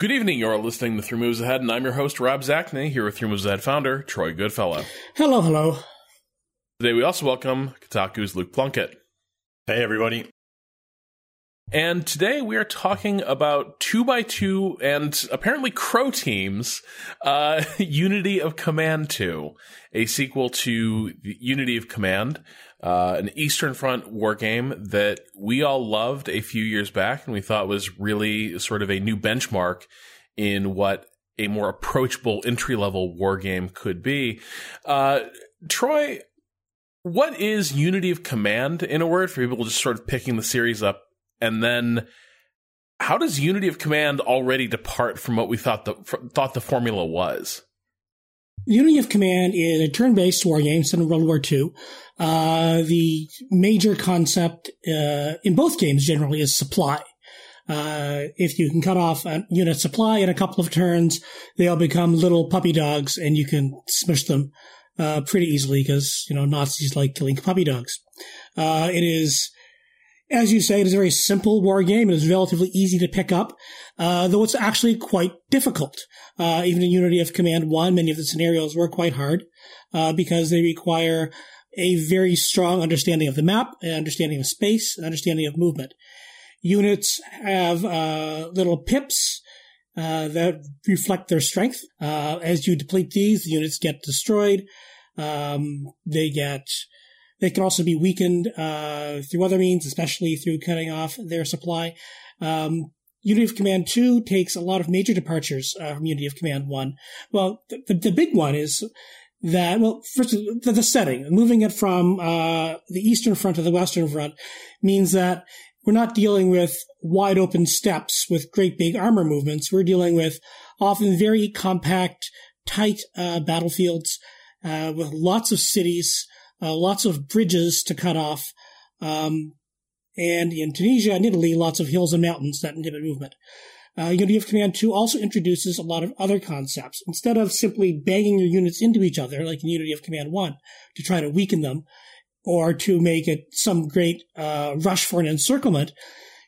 Good evening. You're listening to Three Moves Ahead, and I'm your host, Rob Zacny, here with Three Moves Ahead founder, Troy Goodfellow. Hello, hello. Today we also welcome Kotaku's Luke Plunkett. Hey, everybody. And today we are talking about 2x2 and apparently Croteam's, uh, Unity of Command 2, a sequel to Unity of Command, uh, an Eastern Front war game that we all loved a few years back and we thought was really sort of a new benchmark in what a more approachable entry level war game could be. Uh, Troy, what is Unity of Command in a word for people just sort of picking the series up and then how does Unity of Command already depart from what we thought the thought the formula was? Unity of Command is a turn-based war game set in World War II. Uh, the major concept uh, in both games generally is supply. Uh, if you can cut off a unit supply in a couple of turns, they'll become little puppy dogs, and you can smush them uh, pretty easily because you know Nazis like killing puppy dogs. Uh, it is as you say, it is a very simple war game. It is relatively easy to pick up, uh, though it's actually quite difficult. Uh, even in Unity of Command 1, many of the scenarios were quite hard uh, because they require a very strong understanding of the map, an understanding of space, an understanding of movement. Units have uh, little pips uh, that reflect their strength. Uh, as you deplete these, the units get destroyed. Um, they get they can also be weakened uh, through other means, especially through cutting off their supply. Um, Unity of Command 2 takes a lot of major departures uh, from Unity of Command 1. Well, the, the big one is that, well, first, the, the setting, moving it from uh, the Eastern Front to the Western Front means that we're not dealing with wide open steppes with great big armor movements. We're dealing with often very compact, tight uh, battlefields uh, with lots of cities, uh, lots of bridges to cut off. Um, and in Tunisia and Italy, lots of hills and mountains that inhibit movement. Uh, Unity of Command 2 also introduces a lot of other concepts. Instead of simply banging your units into each other, like in Unity of Command 1, to try to weaken them, or to make it some great uh, rush for an encirclement,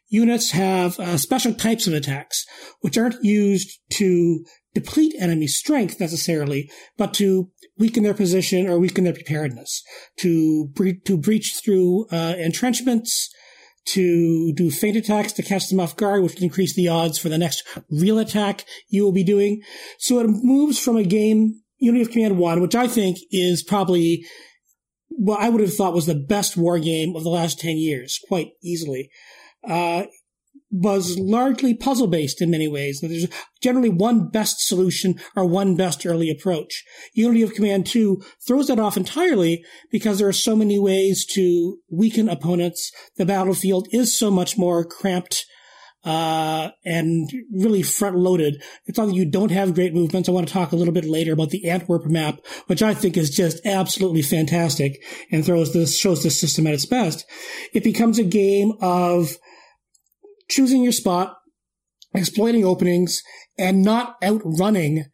units have uh, special types of attacks, which aren't used to deplete enemy strength necessarily, but to weaken their position or weaken their preparedness, to bre- to breach through uh, entrenchments, to do feint attacks to catch them off guard, which can increase the odds for the next real attack you will be doing. So it moves from a game, Unity of Command 1, which I think is probably what I would have thought was the best war game of the last 10 years, quite easily. Uh, was largely puzzle based in many ways. There's generally one best solution or one best early approach. Unity of Command 2 throws that off entirely because there are so many ways to weaken opponents. The battlefield is so much more cramped uh, and really front loaded. It's not that you don't have great movements. I want to talk a little bit later about the Antwerp map, which I think is just absolutely fantastic and throws this, shows this system at its best. It becomes a game of choosing your spot, exploiting openings, and not outrunning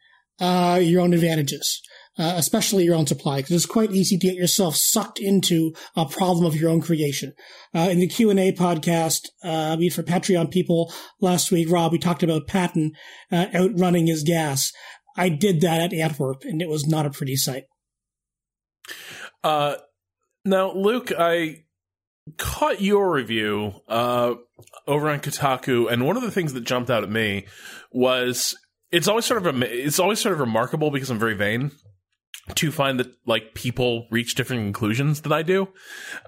uh, your own advantages, uh, especially your own supply, because it's quite easy to get yourself sucked into a problem of your own creation. Uh, in the Q and A podcast, uh, mean for Patreon people last week, Rob, we talked about Patton uh, outrunning his gas. I did that at Antwerp, and it was not a pretty sight. Uh, now, Luke, I caught your review uh, over on Kotaku, and one of the things that jumped out at me was it's always sort of it's always sort of remarkable because I'm very vain to find that like people reach different conclusions than I do.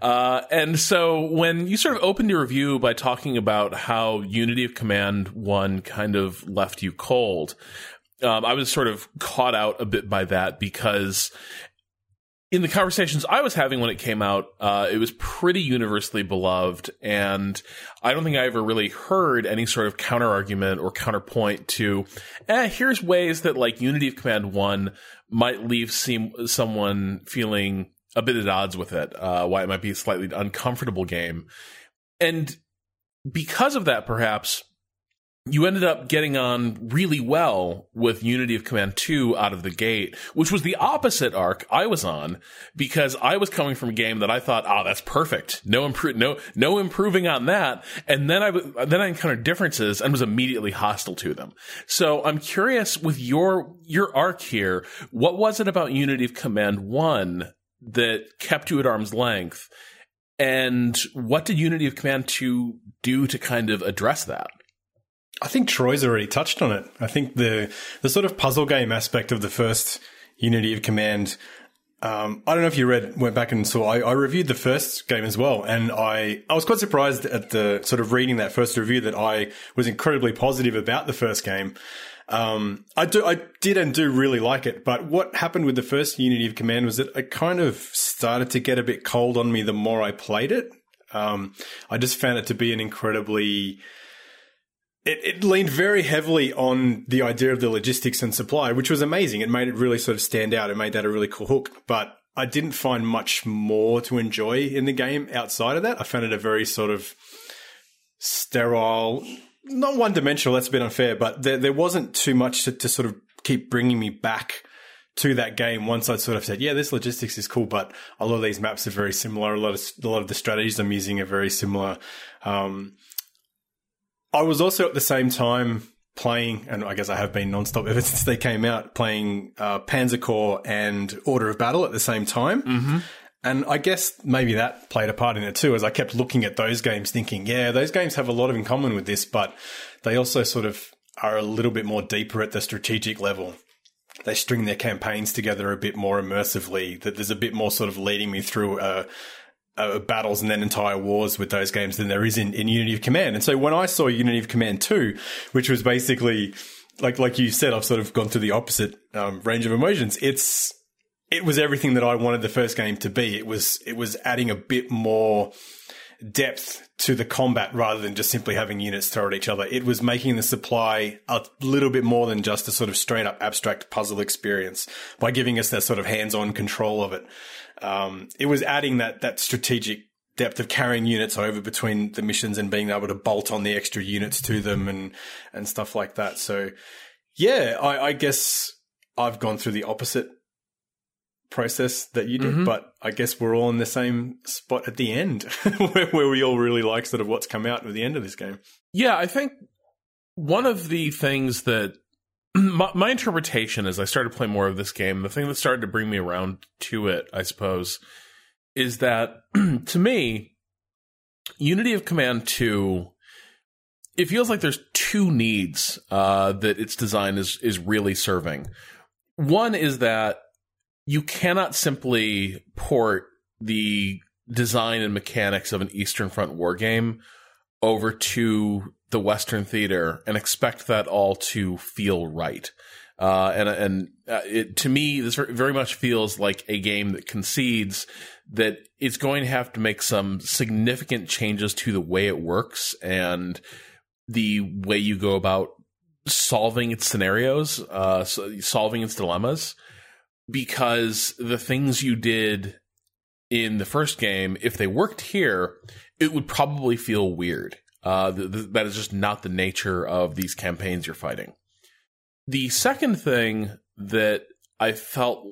Uh, and so when you sort of opened your review by talking about how Unity of Command 1 kind of left you cold, um, I was sort of caught out a bit by that because in the conversations I was having when it came out, uh, it was pretty universally beloved, and I don't think I ever really heard any sort of counter argument or counterpoint to, eh, here's ways that like Unity of Command One might leave seem someone feeling a bit at odds with it, uh, why it might be a slightly uncomfortable game, and because of that, perhaps you ended up getting on really well with Unity of Command 2 out of the gate, which was the opposite arc I was on because I was coming from a game that I thought, oh, that's perfect. No impro- no, no improving on that. And then I, then I encountered differences and was immediately hostile to them. So I'm curious with your, your arc here, what was it about Unity of Command 1 that kept you at arm's length? And what did Unity of Command 2 do to kind of address that? I think Troy's already touched on it. I think the the sort of puzzle game aspect of the first Unity of Command. Um, I don't know if you read, went back and saw. I, I, reviewed the first game as well, and I I was quite surprised at the sort of reading that first review that I was incredibly positive about the first game. Um, I do, I did and do really like it, but what happened with the first Unity of Command was that it kind of started to get a bit cold on me the more I played it. Um, I just found it to be an incredibly it, it, leaned very heavily on the idea of the logistics and supply, which was amazing. It made it really sort of stand out. It made that a really cool hook. But I didn't find much more to enjoy in the game outside of that. I found it a very sort of sterile, not one dimensional. That's a bit unfair, but there, there wasn't too much to, to, sort of keep bringing me back to that game. Once I'd sort of said, yeah, this logistics is cool, but a lot of these maps are very similar. A lot of a lot of the strategies I'm using are very similar. Um, I was also at the same time playing, and I guess I have been nonstop ever since they came out, playing uh, Panzer Corps and Order of Battle at the same time. Mm-hmm. And I guess maybe that played a part in it too, as I kept looking at those games thinking, yeah, those games have a lot in common with this, but they also sort of are a little bit more deeper at the strategic level. They string their campaigns together a bit more immersively, that there's a bit more sort of leading me through a, uh, battles and then entire wars with those games than there is in, in Unity of Command. And so when I saw Unity of Command 2, which was basically like like you said, I've sort of gone through the opposite um, range of emotions. It's it was everything that I wanted the first game to be. It was it was adding a bit more depth to the combat rather than just simply having units throw at each other. It was making the supply a little bit more than just a sort of straight up abstract puzzle experience by giving us that sort of hands on control of it um, it was adding that that strategic depth of carrying units over between the missions and being able to bolt on the extra units to them and and stuff like that. So yeah, I, I guess I've gone through the opposite process that you did, mm-hmm. but I guess we're all in the same spot at the end where, where we all really like sort of what's come out at the end of this game. Yeah, I think one of the things that my, my, interpretation as I started playing more of this game, the thing that started to bring me around to it, I suppose, is that to me, Unity of Command 2, it feels like there's two needs uh, that its design is is really serving. One is that you cannot simply port the design and mechanics of an Eastern Front war game over to the Western theater and expect that all to feel right. Uh, and and uh, it, to me, this very much feels like a game that concedes that it's going to have to make some significant changes to the way it works and the way you go about solving its scenarios, uh, solving its dilemmas, because the things you did in the first game, if they worked here, it would probably feel weird. Uh, th- th- that is just not the nature of these campaigns you're fighting. The second thing that I felt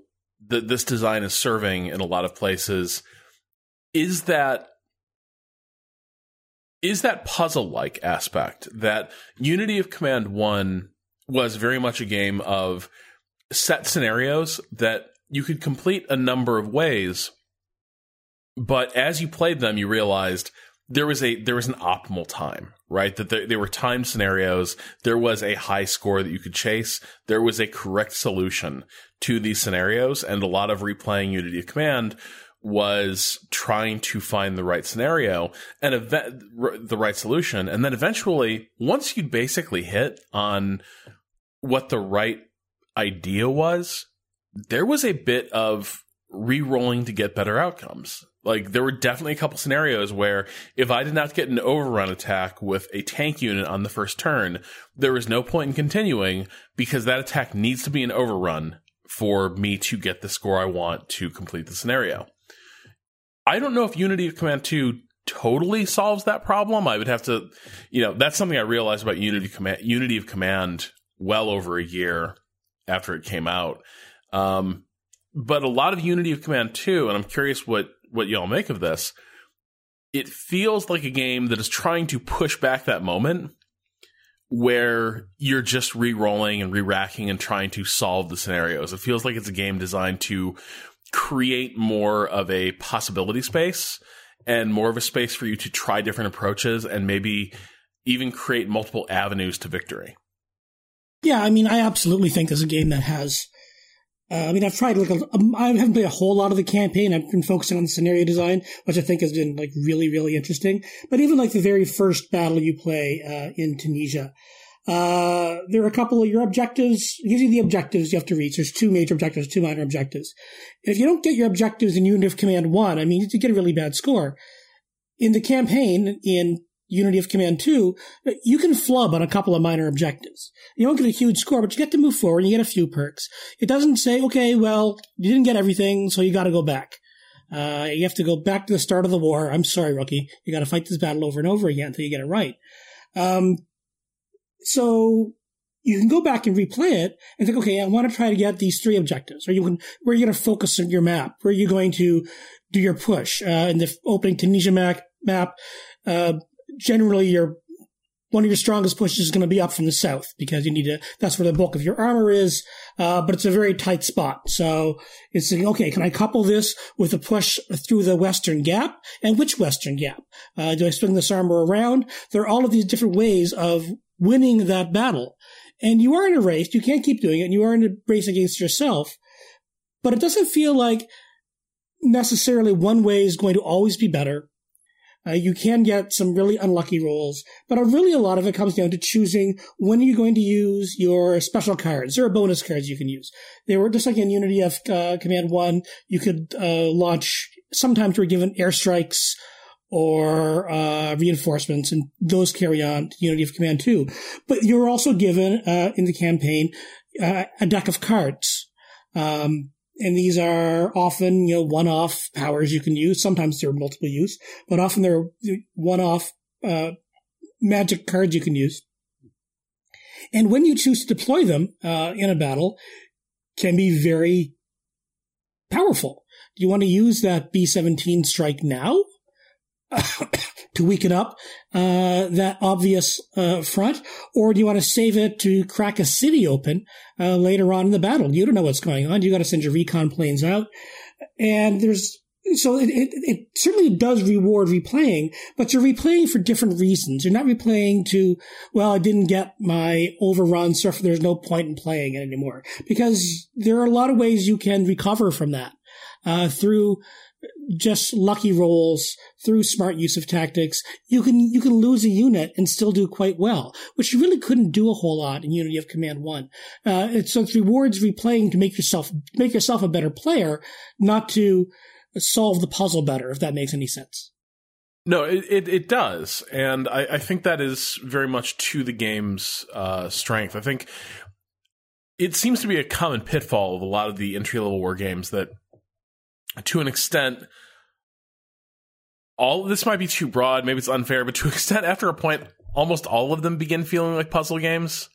that this design is serving in a lot of places is that is that puzzle like aspect that Unity of Command 1 was very much a game of set scenarios that you could complete a number of ways but as you played them you realized there was a there was an optimal time right? That there, there were time scenarios. There was a high score that you could chase. There was a correct solution to these scenarios. And a lot of replaying unity of command was trying to find the right scenario and ev- the right solution. And then eventually once you'd basically hit on what the right idea was there was a bit of re-rolling to get better outcomes like there were definitely a couple scenarios where if I did not get an overrun attack with a tank unit on the first turn, there was no point in continuing because that attack needs to be an overrun for me to get the score I want to complete the scenario. I don't know if Unity of Command 2 totally solves that problem. I would have to, you know, that's something I realized about Unity Command, Unity of Command, well over a year after it came out. Um, but a lot of Unity of Command 2, and I'm curious what what y'all make of this. It feels like a game that is trying to push back that moment where you're just re-rolling and re-racking and trying to solve the scenarios. It feels like it's a game designed to create more of a possibility space and more of a space for you to try different approaches and maybe even create multiple avenues to victory. Yeah, I mean, I absolutely think there's a game that has. Uh, I mean, I've tried like um, I haven't played a whole lot of the campaign. I've been focusing on the scenario design, which I think has been like really, really interesting. But even like the very first battle you play uh, in Tunisia, uh, there are a couple of your objectives. You the objectives you have to reach. There's two major objectives, two minor objectives. And if you don't get your objectives in Unity of Command 1, I mean, you get a really bad score. In the campaign, in Unity of Command 2, you can flub on a couple of minor objectives. You don't get a huge score, but you get to move forward and you get a few perks. It doesn't say, okay, well, you didn't get everything, so you gotta go back. Uh, you have to go back to the start of the war. I'm sorry, rookie. You gotta fight this battle over and over again until you get it right. Um, so you can go back and replay it and think, okay, I want to try to get these three objectives. Or you can, where are you going to focus on your map? Where are you going to do your push? Uh, in the opening Tunisia map, map uh, generally your one of your strongest pushes is going to be up from the south because you need to, that's where the bulk of your armor is. Uh, but it's a very tight spot. So it's saying, okay, can I couple this with a push through the western gap? And which western gap? Uh, do I swing this armor around? There are all of these different ways of winning that battle. And you are in a race. You can't keep doing it. And you are in a race against yourself. But it doesn't feel like necessarily one way is going to always be better. Uh, you can get some really unlucky rolls, but really a lot of it comes down to choosing when are you going to use your special cards. There are bonus cards you can use. They were just like in Unity of uh, Command 1, you could uh, launch, sometimes you're given airstrikes or uh, reinforcements, and those carry on to Unity of Command 2. But you're also given uh, in the campaign uh, a deck of cards. Um, and these are often, you know, one-off powers you can use. Sometimes they're multiple use, but often they're one-off uh, magic cards you can use. And when you choose to deploy them uh, in a battle, can be very powerful. Do you want to use that B-17 strike now? to weaken up uh, that obvious uh, front, or do you want to save it to crack a city open uh, later on in the battle? You don't know what's going on. You got to send your recon planes out, and there's so it, it, it, certainly does reward replaying, but you're replaying for different reasons. You're not replaying to, well, I didn't get my overrun, so there's no point in playing it anymore. Because there are a lot of ways you can recover from that uh, through just lucky rolls through smart use of tactics, you can you can lose a unit and still do quite well, which you really couldn't do a whole lot in Unity of Command One. Uh, so it rewards replaying to make yourself make yourself a better player, not to solve the puzzle better. If that makes any sense. No, it, it, it, does. And I, I, think that is very much to the game's uh, strength. I think it seems to be a common pitfall of a lot of the entry level war games that to an extent, all this might be too broad, maybe it's unfair, but to an extent, after a point, almost all of them begin feeling like puzzle games.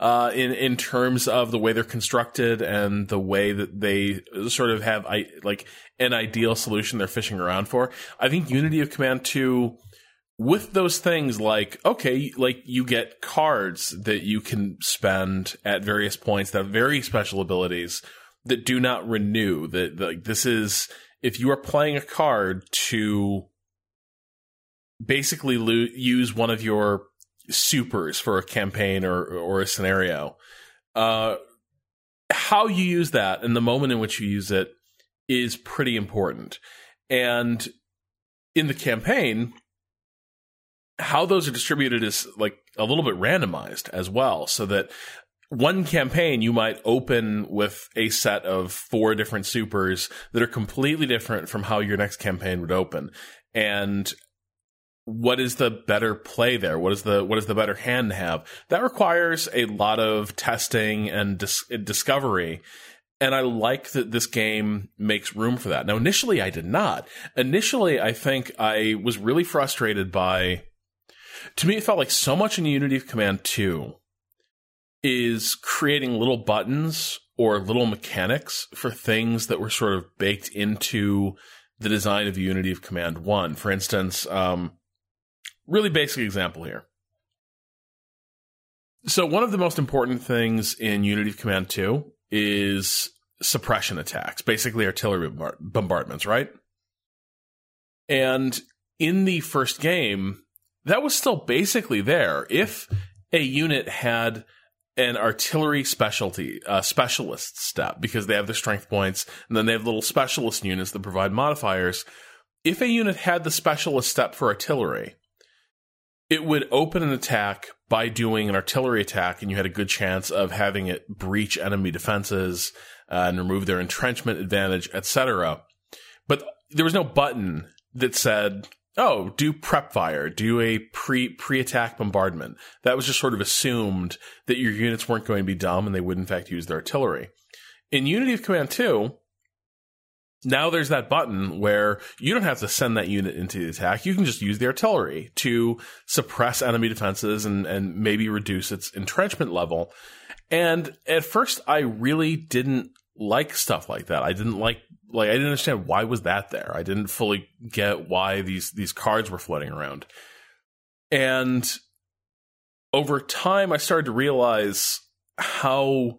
Uh, in in terms of the way they're constructed and the way that they sort of have I, like an ideal solution they're fishing around for. I think Unity of Command Two, with those things like okay, like you get cards that you can spend at various points that have very special abilities that do not renew. That like this is if you are playing a card to basically lo- use one of your supers for a campaign or or a scenario. Uh, how you use that and the moment in which you use it is pretty important. And in the campaign, how those are distributed is like a little bit randomized as well, so that one campaign you might open with a set of four different supers that are completely different from how your next campaign would open and what is the better play there what is the what is the better hand to have that requires a lot of testing and dis- discovery And I like that this game makes room for that. Now, initially, I did not. Initially, I think I was really frustrated by. To me, it felt like so much in Unity of Command 2 is creating little buttons or little mechanics for things that were sort of baked into the design of Unity of Command 1. For instance, um, really basic example here. So, one of the most important things in Unity of Command 2 is suppression attacks, basically artillery bombardments, right? And in the first game, that was still basically there. If a unit had an artillery specialty uh, specialist step because they have the strength points and then they have little specialist units that provide modifiers. If a unit had the specialist step for artillery, it would open an attack by doing an artillery attack, and you had a good chance of having it breach enemy defenses uh, and remove their entrenchment advantage, etc. But there was no button that said oh, do prep fire, do a pre pre attack bombardment. That was just sort of assumed that your units weren't going to be dumb and they would in fact use their artillery. In Unity of Command 2, now there's that button where you don't have to send that unit into the attack. You can just use the artillery to suppress enemy defenses and, and maybe reduce its entrenchment level. And at first, I really didn't like stuff like that. I didn't like like I didn't understand why was that there. I didn't fully get why these these cards were floating around. And over time I started to realize how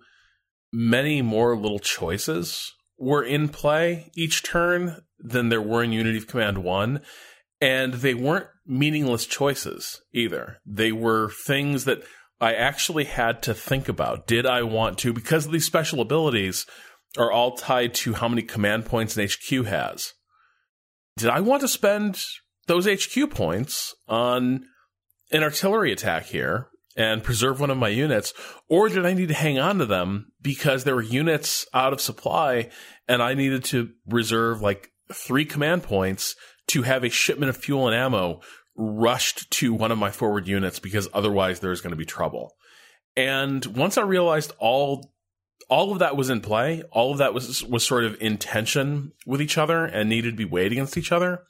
many more little choices were in play each turn than there were in Unity of Command 1 and they weren't meaningless choices either. They were things that I actually had to think about. Did I want to because of these special abilities are all tied to how many command points an HQ has. Did I want to spend those HQ points on an artillery attack here and preserve one of my units, or did I need to hang on to them because there were units out of supply and I needed to reserve like three command points to have a shipment of fuel and ammo rushed to one of my forward units because otherwise there's going to be trouble. And once I realized all all of that was in play. All of that was was sort of in tension with each other and needed to be weighed against each other.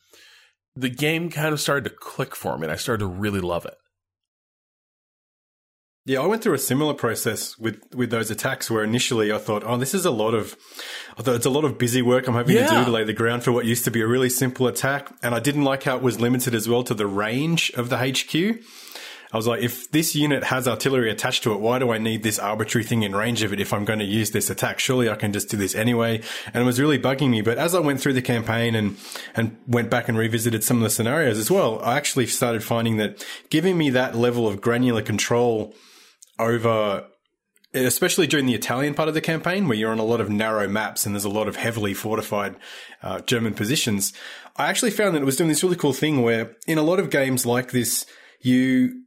The game kind of started to click for me, and I started to really love it. Yeah, I went through a similar process with with those attacks where initially I thought, oh, this is a lot of, I thought it's a lot of busy work I'm having yeah. to do to lay the ground for what used to be a really simple attack, and I didn't like how it was limited as well to the range of the HQ. I was like, if this unit has artillery attached to it, why do I need this arbitrary thing in range of it if I'm going to use this attack? Surely I can just do this anyway. And it was really bugging me. But as I went through the campaign and, and went back and revisited some of the scenarios as well, I actually started finding that giving me that level of granular control over especially during the Italian part of the campaign, where you're on a lot of narrow maps and there's a lot of heavily fortified uh, German positions, I actually found that it was doing this really cool thing where in a lot of games like this, you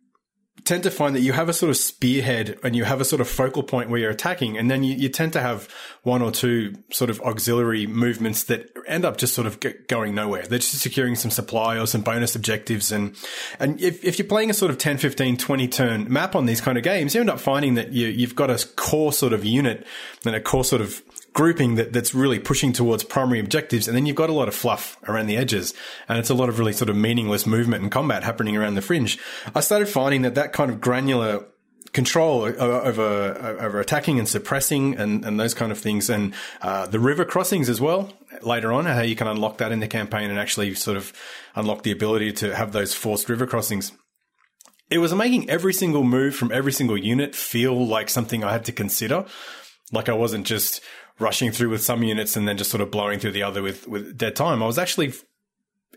tend to find that you have a sort of spearhead and you have a sort of focal point where you're attacking, and then you, you tend to have one or two sort of auxiliary movements that end up just sort of going nowhere. They're just securing some supply or some bonus objectives. And, and if, if you're playing a sort of 10, 15, 20 turn map on these kind of games, you end up finding that you, you've got a core sort of unit and a core sort of grouping that, that's really pushing towards primary objectives. And then you've got a lot of fluff around the edges. And it's a lot of really sort of meaningless movement and combat happening around the fringe. I started finding that that kind of granular control over over attacking and suppressing and, and those kind of things, and uh, the river crossings as well. Later on, how you can unlock that in the campaign and actually sort of unlock the ability to have those forced river crossings. It was making every single move from every single unit feel like something I had to consider. Like I wasn't just rushing through with some units and then just sort of blowing through the other with, with dead time. I was actually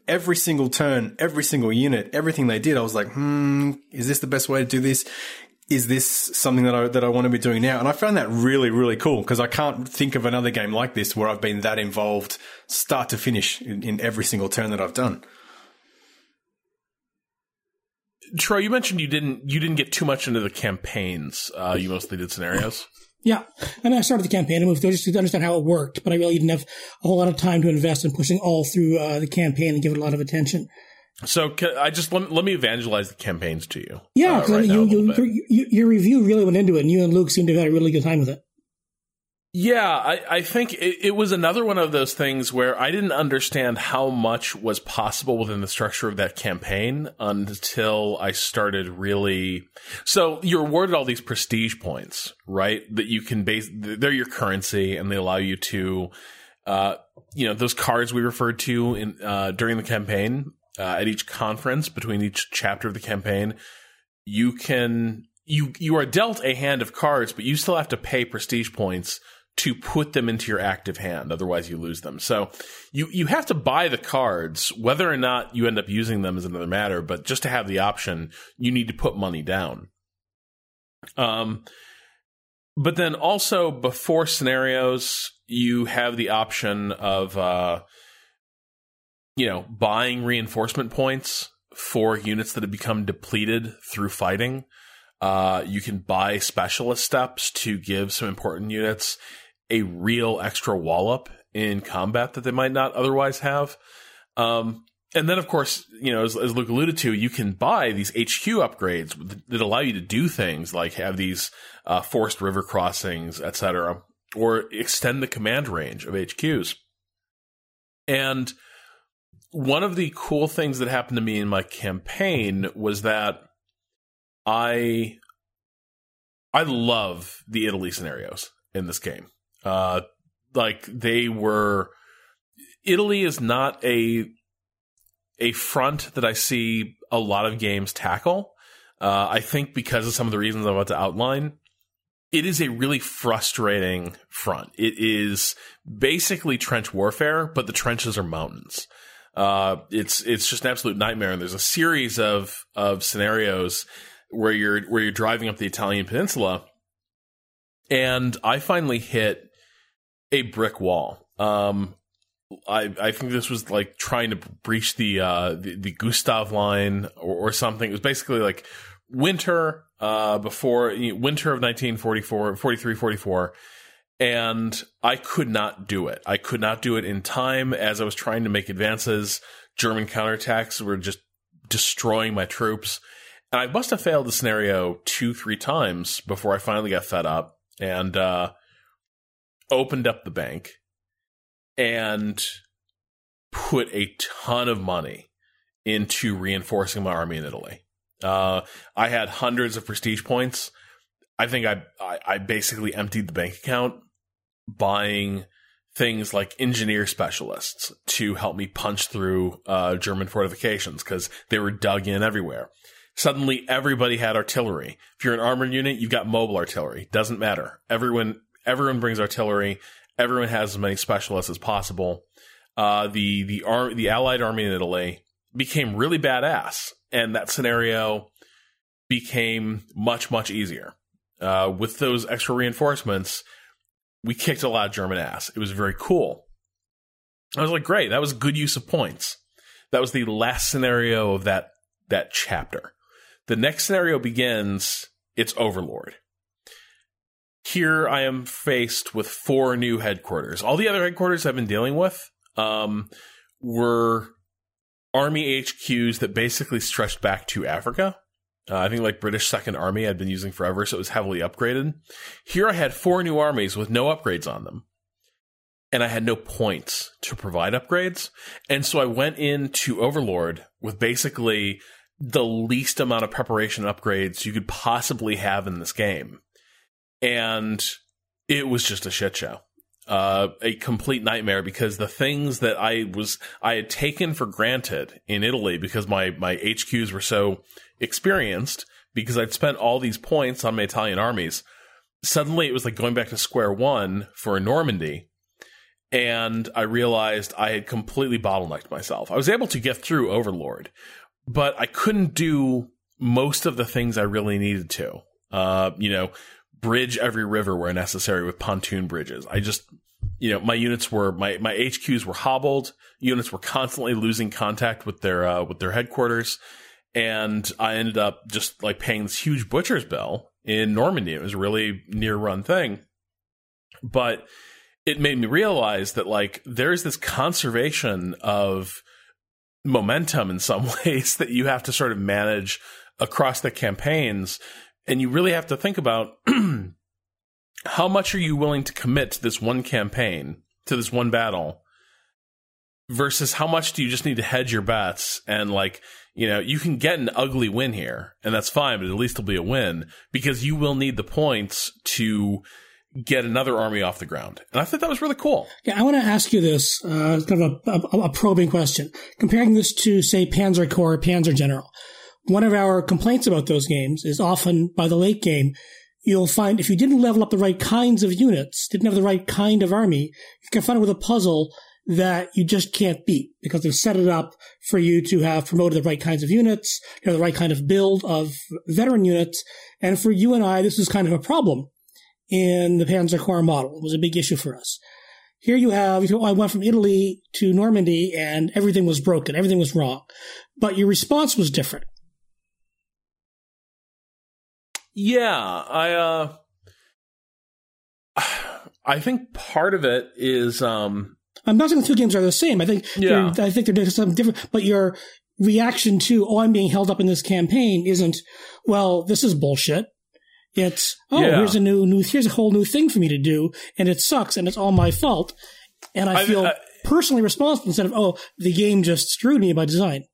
every single turn, every single unit, everything they did, I was like, hmm, is this the best way to do this? Is this something that I that I want to be doing now? And I found that really really cool because I can't think of another game like this where I've been that involved, start to finish, in, in every single turn that I've done. Troy, you mentioned you didn't you didn't get too much into the campaigns. Uh, you mostly did scenarios. Yeah. I mean, I started the campaign and moved through just to understand how it worked, but I really didn't have a whole lot of time to invest in pushing all through uh, the campaign and give it a lot of attention. So I just let, let me evangelize the campaigns to you. Yeah, because uh, right you, you, you, your review really went into it, and you and Luke seemed to have had a really good time with it. Yeah, I, I think it, it, was another one of those things where I didn't understand how much was possible within the structure of that campaign until I started really. So you're awarded all these prestige points, right? That you can base, they're your currency and they allow you to, uh, you know, those cards we referred to in, uh, during the campaign, uh, at each conference between each chapter of the campaign, you can, you, you are dealt a hand of cards, but you still have to pay prestige points to put them into your active hand. Otherwise, you lose them. So you, you have to buy the cards. Whether or not you end up using them is another matter, but just to have the option, you need to put money down. Um, but then also before scenarios, you have the option of, uh, you know, buying reinforcement points for units that have become depleted through fighting. Uh, you can buy specialist steps to give some important units a real extra wallop in combat that they might not otherwise have. Um, and then, of course, you know, as, as, Luke alluded to, you can buy these HQ upgrades that allow you to do things like have these uh, forced river crossings, etc., or extend the command range of HQs. And one of the cool things that happened to me in my campaign was that I I love the Italy scenarios in this game. Uh, like they were. Italy is not a a front that I see a lot of games tackle. Uh, I think because of some of the reasons I'm about to outline, it is a really frustrating front. It is basically trench warfare, but the trenches are mountains. Uh, it's it's just an absolute nightmare. And there's a series of of scenarios where you're where you're driving up the Italian peninsula, and I finally hit a brick wall. Um, I I think this was like trying to breach the uh, the, the Gustav line or, or, something. It was basically like winter uh, before winter of 1944, 43, 44. And I could not do it. I could not do it in time as I was trying to make advances. German counterattacks were just destroying my troops. And I must have failed the scenario two, three times before I finally got fed up. And uh, opened up the bank and put a ton of money into reinforcing my army in Italy. Uh, I had hundreds of prestige points. I think I, I, I basically emptied the bank account buying things like engineer specialists to help me punch through uh, German fortifications because they were dug in everywhere. Suddenly, everybody had artillery. If you're an armored unit, you've got mobile artillery. Doesn't matter. Everyone Everyone brings artillery. Everyone has as many specialists as possible. Uh, the the ar- the Allied army in Italy became really badass, and that scenario became much much easier. Uh, with those extra reinforcements, we kicked a lot of German ass. It was very cool. I was like, great, that was good use of points. That was the last scenario of that that chapter. The next scenario begins. It's Overlord. Here I am faced with four new headquarters. All the other headquarters I've been dealing with um, were army HQs that basically stretched back to Africa. Uh, I think like British Second Army I'd been using forever, so it was heavily upgraded. Here I had four new armies with no upgrades on them. And I had no points to provide upgrades. And so I went into Overlord with basically the least amount of preparation upgrades you could possibly have in this game and it was just a shit show. Uh, a complete nightmare because the things that I was I had taken for granted in Italy because my my HQs were so experienced because I'd spent all these points on my Italian armies. Suddenly, it was like going back to square one for Normandy, and I realized I had completely bottlenecked myself. I was able to get through Overlord, but I couldn't do most of the things I really needed to. Uh, you know, bridge every river where necessary with pontoon bridges. I just, you know, my units were my my HQs were hobbled. Units were constantly losing contact with their uh, with their headquarters, and I ended up just like paying this huge butcher's bill in Normandy. It was a really near run thing, but it made me realize that like there's this conservation of momentum in some ways that you have to sort of manage across the campaigns and you really have to think about how much are you willing to commit to this one campaign, to this one battle, versus how much do you just need to hedge your bets and like you know you can get an ugly win here and that's fine but at least it'll be a win because you will need the points to get another army off the ground and i think that was really cool Yeah, I want to ask you this, uh, kind of a, a, a probing question. Comparing this to, say, Panzer Corps, Panzer General. One of our complaints about those games is often by the late game, you'll find if you didn't level up the right kinds of units, didn't have the right kind of army, you can find with a puzzle that you just can't beat because they've set it up for you to have promoted the right kinds of units, you know, the right kind of build of veteran units. And for you and I, this is kind of a problem in the Panzer Corps model. It was a big issue for us. Here you have, you know, I went from Italy to Normandy and everything was broken. Everything was wrong. But your response was different. Yeah, I uh I think part of it is um I'm not saying the two games are the same. I think Yeah. I think they're doing something different. But your reaction to oh, I'm being held up in this campaign isn't well. This is bullshit. It's oh, Yeah. here's a new new here's a whole new thing for me to do, and it sucks, and it's all my fault, and I, I- feel I- personally responsible instead of oh, the game just screwed me by design.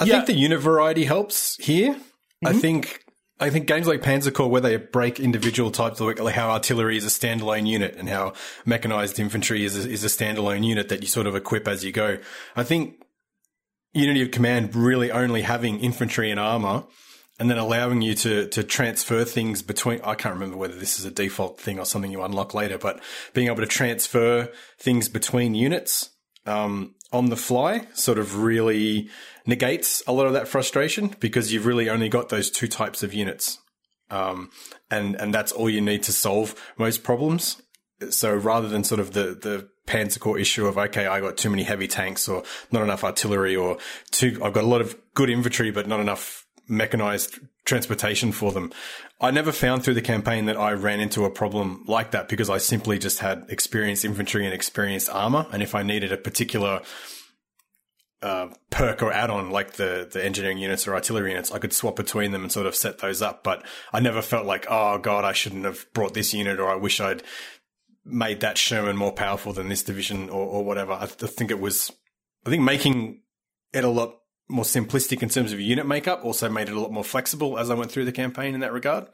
I Yeah. think the unit variety helps here. I Mm-hmm. think I think games like Panzer Corps, where they break individual types, like like how artillery is a standalone unit and how mechanized infantry is a, is a standalone unit that you sort of equip as you go. I think Unity of Command really only having infantry and armor and then allowing you to to transfer things between I can't remember whether this is a default thing or something you unlock later, but being able to transfer things between units um, on the fly sort of really negates a lot of that frustration because you've really only got those two types of units. Um, and, and that's all you need to solve most problems. So rather than sort of the, the Panzer Corps issue of, okay, I got too many heavy tanks or not enough artillery or too, I've got a lot of good infantry, but not enough mechanized transportation for them. I never found through the campaign that I ran into a problem like that because I simply just had experienced infantry and experienced armor. And if I needed a particular uh, perk or add-on like the the engineering units or artillery units, I could swap between them and sort of set those up. But I never felt like, oh god, I shouldn't have brought this unit, or I wish I'd made that Sherman more powerful than this division, or, or whatever. I, th- I think it was, I think making it a lot more simplistic in terms of unit makeup also made it a lot more flexible as I went through the campaign in that regard.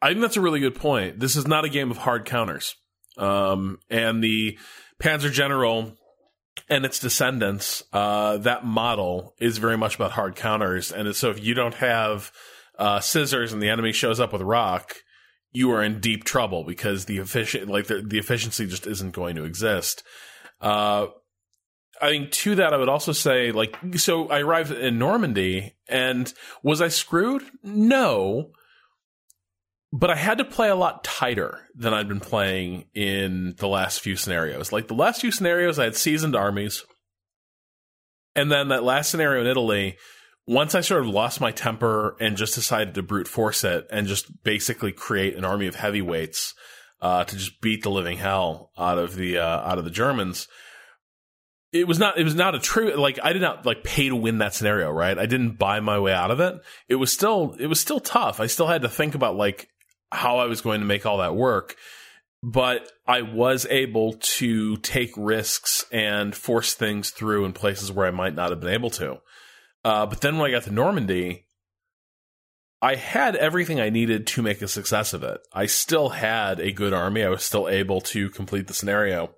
I think that's a really good point. This is not a game of hard counters. Um, and the Panzer General and its descendants, uh, that model is very much about hard counters. And so if you don't have uh, scissors and the enemy shows up with rock, you are in deep trouble because the efficient, like the, the efficiency just isn't going to exist. Uh, I think to that, I would also say, like, so I arrived in Normandy, and was I screwed? No, but I had to play a lot tighter than I'd been playing in the last few scenarios. Like the last few scenarios, I had seasoned armies, and then that last scenario in Italy, once I sort of lost my temper and just decided to brute force it and just basically create an army of heavyweights uh, to just beat the living hell out of the uh, out of the Germans it was not it was not a true like I did not like pay to win that scenario, right? I didn't buy my way out of it. It was still it was still tough. I still had to think about like how I was going to make all that work. But I was able to take risks and force things through in places where I might not have been able to. Uh, but then when I got to Normandy, I had everything I needed to make a success of it. I still had a good army. I was still able to complete the scenario.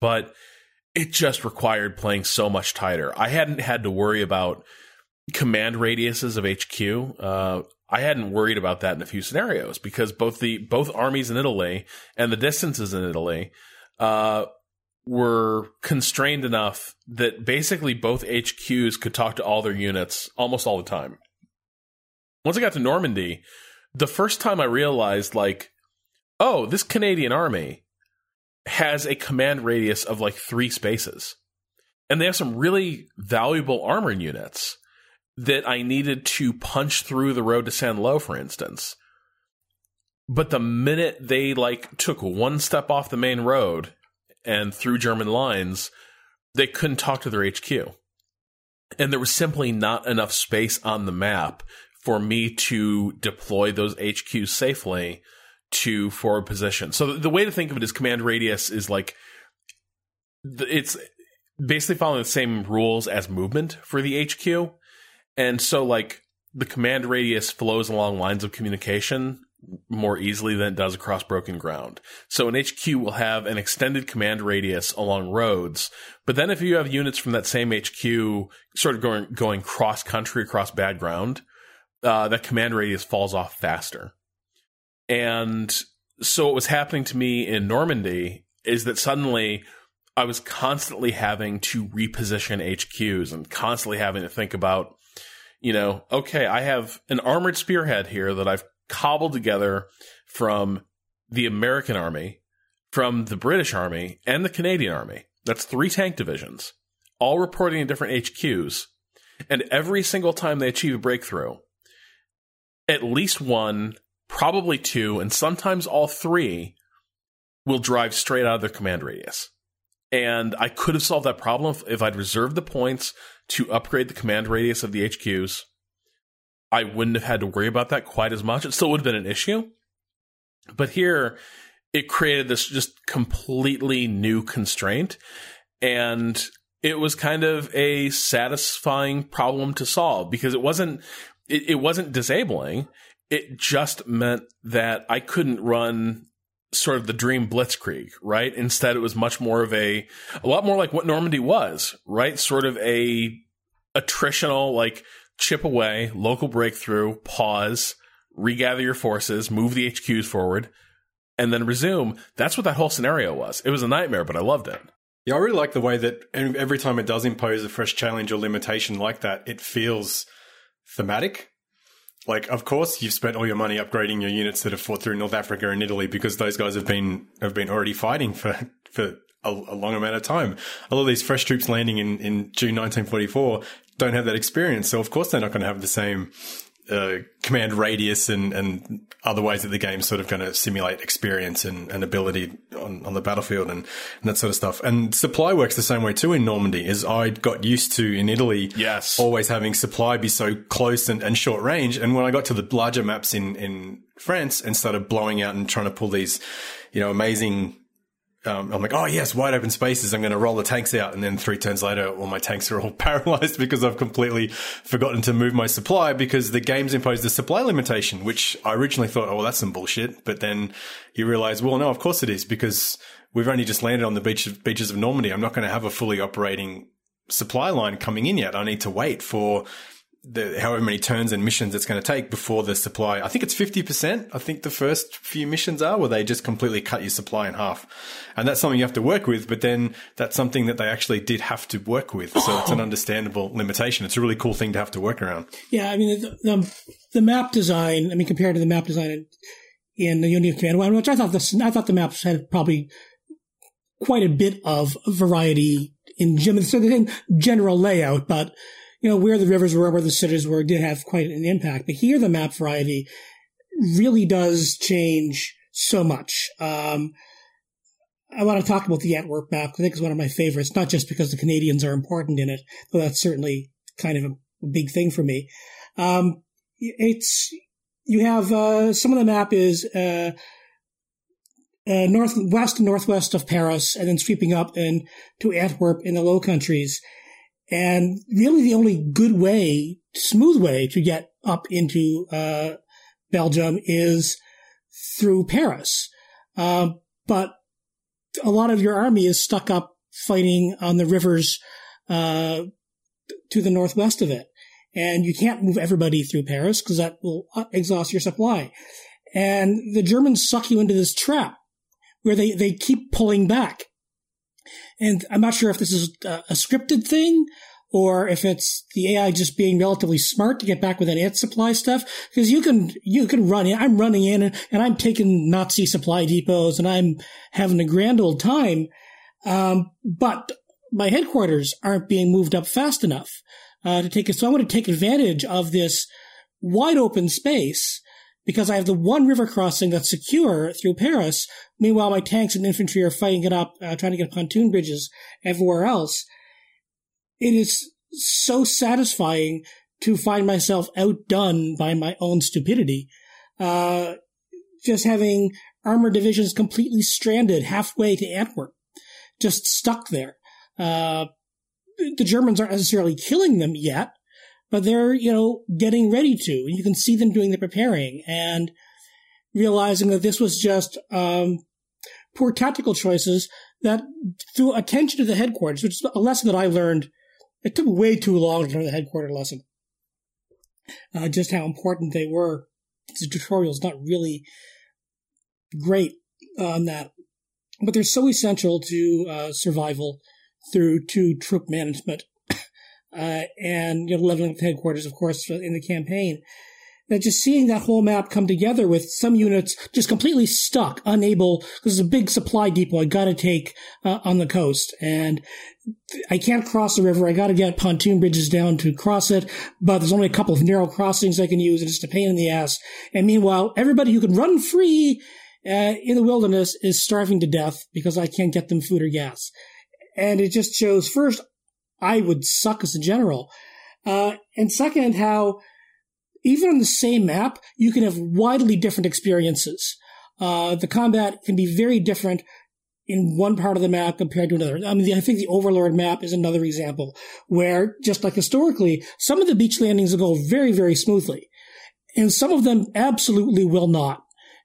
But it just required playing so much tighter. I hadn't had to worry about command radiuses of HQ. Uh, I hadn't worried about that in a few scenarios because both the both armies in Italy and the distances in Italy uh, were constrained enough that basically both HQs could talk to all their units almost all the time. Once I got to Normandy, the first time I realized, like, oh, this Canadian army has a command radius of like three spaces. And they have some really valuable armor units that I needed to punch through the road to Saint-Lô, for instance. But the minute they like took one step off the main road and through German lines, they couldn't talk to their HQ. And there was simply not enough space on the map for me to deploy those HQs safely to forward position. So the, way to think of it is command radius is like it's basically following the same rules as movement for the HQ. And so like the command radius flows along lines of communication more easily than it does across broken ground. So an HQ will have an extended command radius along roads, but then if you have units from that same HQ sort of going going cross country across bad ground, uh, that command radius falls off faster. And so what was happening to me in Normandy is that suddenly I was constantly having to reposition HQs and constantly having to think about, you know, okay, I have an armored spearhead here that I've cobbled together from the American Army, from the British Army, and the Canadian Army. That's three tank divisions, all reporting in different HQs. And every single time they achieve a breakthrough, at least one, probably two, and sometimes all three will drive straight out of their command radius. And I could have solved that problem if I'd reserved the points to upgrade the command radius of the HQs. I wouldn't have had to worry about that quite as much. It still would have been an issue. But here, it created this just completely new constraint. And it was kind of a satisfying problem to solve because it wasn't it, it wasn't disabling. It just meant that I couldn't run sort of the dream blitzkrieg, right? Instead, it was much more of a, a lot more like what Normandy was, right? Sort of a attritional, like chip away, local breakthrough, pause, regather your forces, move the HQs forward, and then resume. That's what that whole scenario was. It was a nightmare, but I loved it. Yeah, I really like the way that every time it does impose a fresh challenge or limitation like that, it feels thematic. Like, of course, you've spent all your money upgrading your units that have fought through North Africa and Italy because those guys have been have been already fighting for for a, a long amount of time. A lot of these fresh troops landing in in June 1944 don't have that experience, so of course they're not going to have the same uh, command radius and, and other ways that the game's sort of going to simulate experience and, and ability on, on the battlefield and, and, that sort of stuff. And supply works the same way too in Normandy, as I got used to in Italy. Yes. Always having supply be so close and, and short range. And when I got to the larger maps in, in France and started blowing out and trying to pull these, you know, amazing um, I'm like, oh yes, wide open spaces. I'm going to roll the tanks out, and then three turns later, all my tanks are all paralyzed because I've completely forgotten to move my supply because the game's imposed a supply limitation, which I originally thought, oh, well, that's some bullshit. But then you realize, well, no, of course it is because we've only just landed on the beach of, beaches of Normandy. I'm not going to have a fully operating supply line coming in yet. I need to wait for the, however many turns and missions it's going to take before the supply. I think it's 50%. I think the first few missions are where they just completely cut your supply in half. And that's something you have to work with, but then that's something that they actually did have to work with. So it's an understandable limitation. It's a really cool thing to have to work around. Yeah. I mean, the, the, the map design, I mean, compared to the map design in, in the Unity Command One, which I thought this, I thought the maps had probably quite a bit of variety in general layout, but you know, where the rivers were, where the cities were, did have quite an impact. But here, the map variety really does change so much. Um, I want to talk about the Antwerp map. I think it's one of my favorites, not just because the Canadians are important in it, though that's certainly kind of a big thing for me. Um, it's you have uh, some of the map is uh, uh, northwest and northwest of Paris, and then sweeping up and to Antwerp in the Low Countries. And really the only good way, smooth way to get up into, uh, Belgium is through Paris. Um, but a lot of your army is stuck up fighting on the rivers, uh, to the northwest of it. And you can't move everybody through Paris because that will exhaust your supply. And the Germans suck you into this trap where they, they keep pulling back. And I'm not sure if this is a, scripted thing or if it's the AI just being relatively smart to get back with that ant supply stuff. Because you can, you can run in. I'm running in and, and, I'm taking Nazi supply depots and I'm having a grand old time. Um, but my headquarters aren't being moved up fast enough, uh, to take it. So I want to take advantage of this wide open space because I have the one river crossing that's secure through Paris. Meanwhile, my tanks and infantry are fighting it up, uh, trying to get pontoon bridges everywhere else. It is so satisfying to find myself outdone by my own stupidity. Uh, just having armored divisions completely stranded halfway to Antwerp, just stuck there. Uh, the Germans aren't necessarily killing them yet, but they're, you know, getting ready to. You can see them doing the preparing and realizing that this was just um, poor tactical choices that threw attention to the headquarters, which is a lesson that I learned. It took way too long to learn the headquarters lesson. Uh, just how important they were. The tutorial's not really great on that, but they're so essential to uh, survival through to troop management uh, and you know, leveling up headquarters, of course, in the campaign. That just seeing that whole map come together with some units just completely stuck, unable, because it's a big supply depot I gotta take uh, on the coast. And I can't cross the river. I gotta get pontoon bridges down to cross it, but there's only a couple of narrow crossings I can use. It's just a pain in the ass. And meanwhile, everybody who can run free uh, in the wilderness is starving to death because I can't get them food or gas. And it just shows first, I would suck as a general. Uh, and second, how even on the same map, you can have widely different experiences. Uh, the combat can be very different in one part of the map compared to another. I mean, I think the Overlord map is another example where, just like historically, some of the beach landings will go very, very smoothly. And some of them absolutely will not.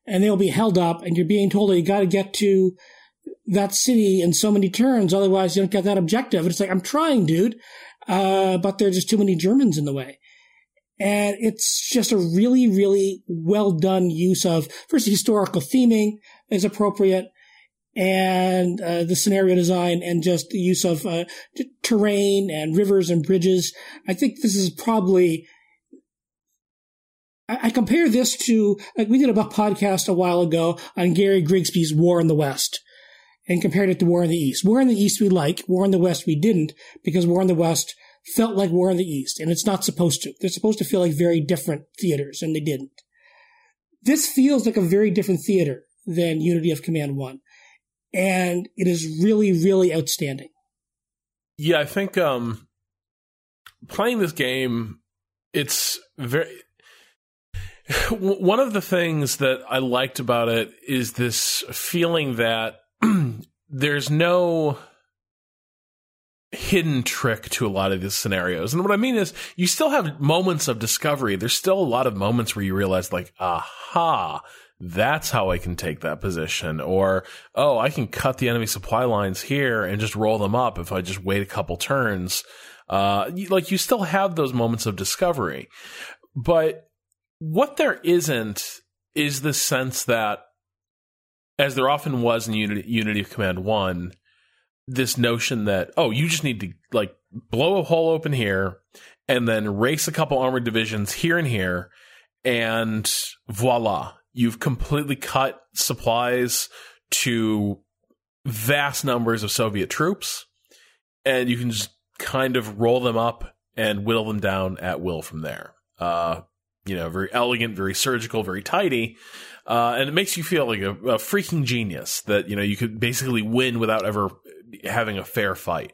And they'll be held up, and you're being told that you got to get to that city in so many turns, otherwise you don't get that objective. It's like, I'm trying, dude. Uh, but there are just too many Germans in the way. And it's just a really, really well done use of first historical theming is appropriate and uh, the scenario design and just the use of uh, terrain and rivers and bridges. I think this is probably. I, I compare this to like we did a podcast a while ago on Gary Grigsby's War in the West, and compared it to War in the East. War in the East we like, War in the West we didn't, because War in the West felt like War in the East, and it's not supposed to. They're supposed to feel like very different theaters, and they didn't. This feels like a very different theater than Unity of Command 1, and it is really, really outstanding. Yeah, I think um, playing this game, it's very. One of the things that I liked about it is this feeling that there's no hidden trick to a lot of these scenarios. And what I mean is you still have moments of discovery. There's still a lot of moments where you realize like, aha, that's how I can take that position. Or, oh, I can cut the enemy supply lines here and just roll them up if I just wait a couple turns. Uh, like you still have those moments of discovery. But what there isn't is the sense that as there often was in Unity, Unity of Command 1, this notion that, oh, you just need to like blow a hole open here and then race a couple armored divisions here and here, and voila, you've completely cut supplies to vast numbers of Soviet troops, and you can just kind of roll them up and whittle them down at will from there. Uh, you know, very elegant, very surgical, very tidy. Uh, and it makes you feel like a, a, freaking genius that you know you could basically win without ever having a fair fight.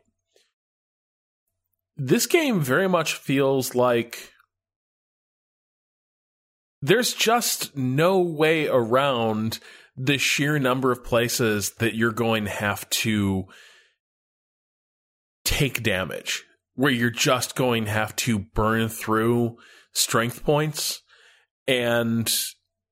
This game very much feels like there's just no way around the sheer number of places that you're going to have to take damage, where you're just going to have to burn through strength points and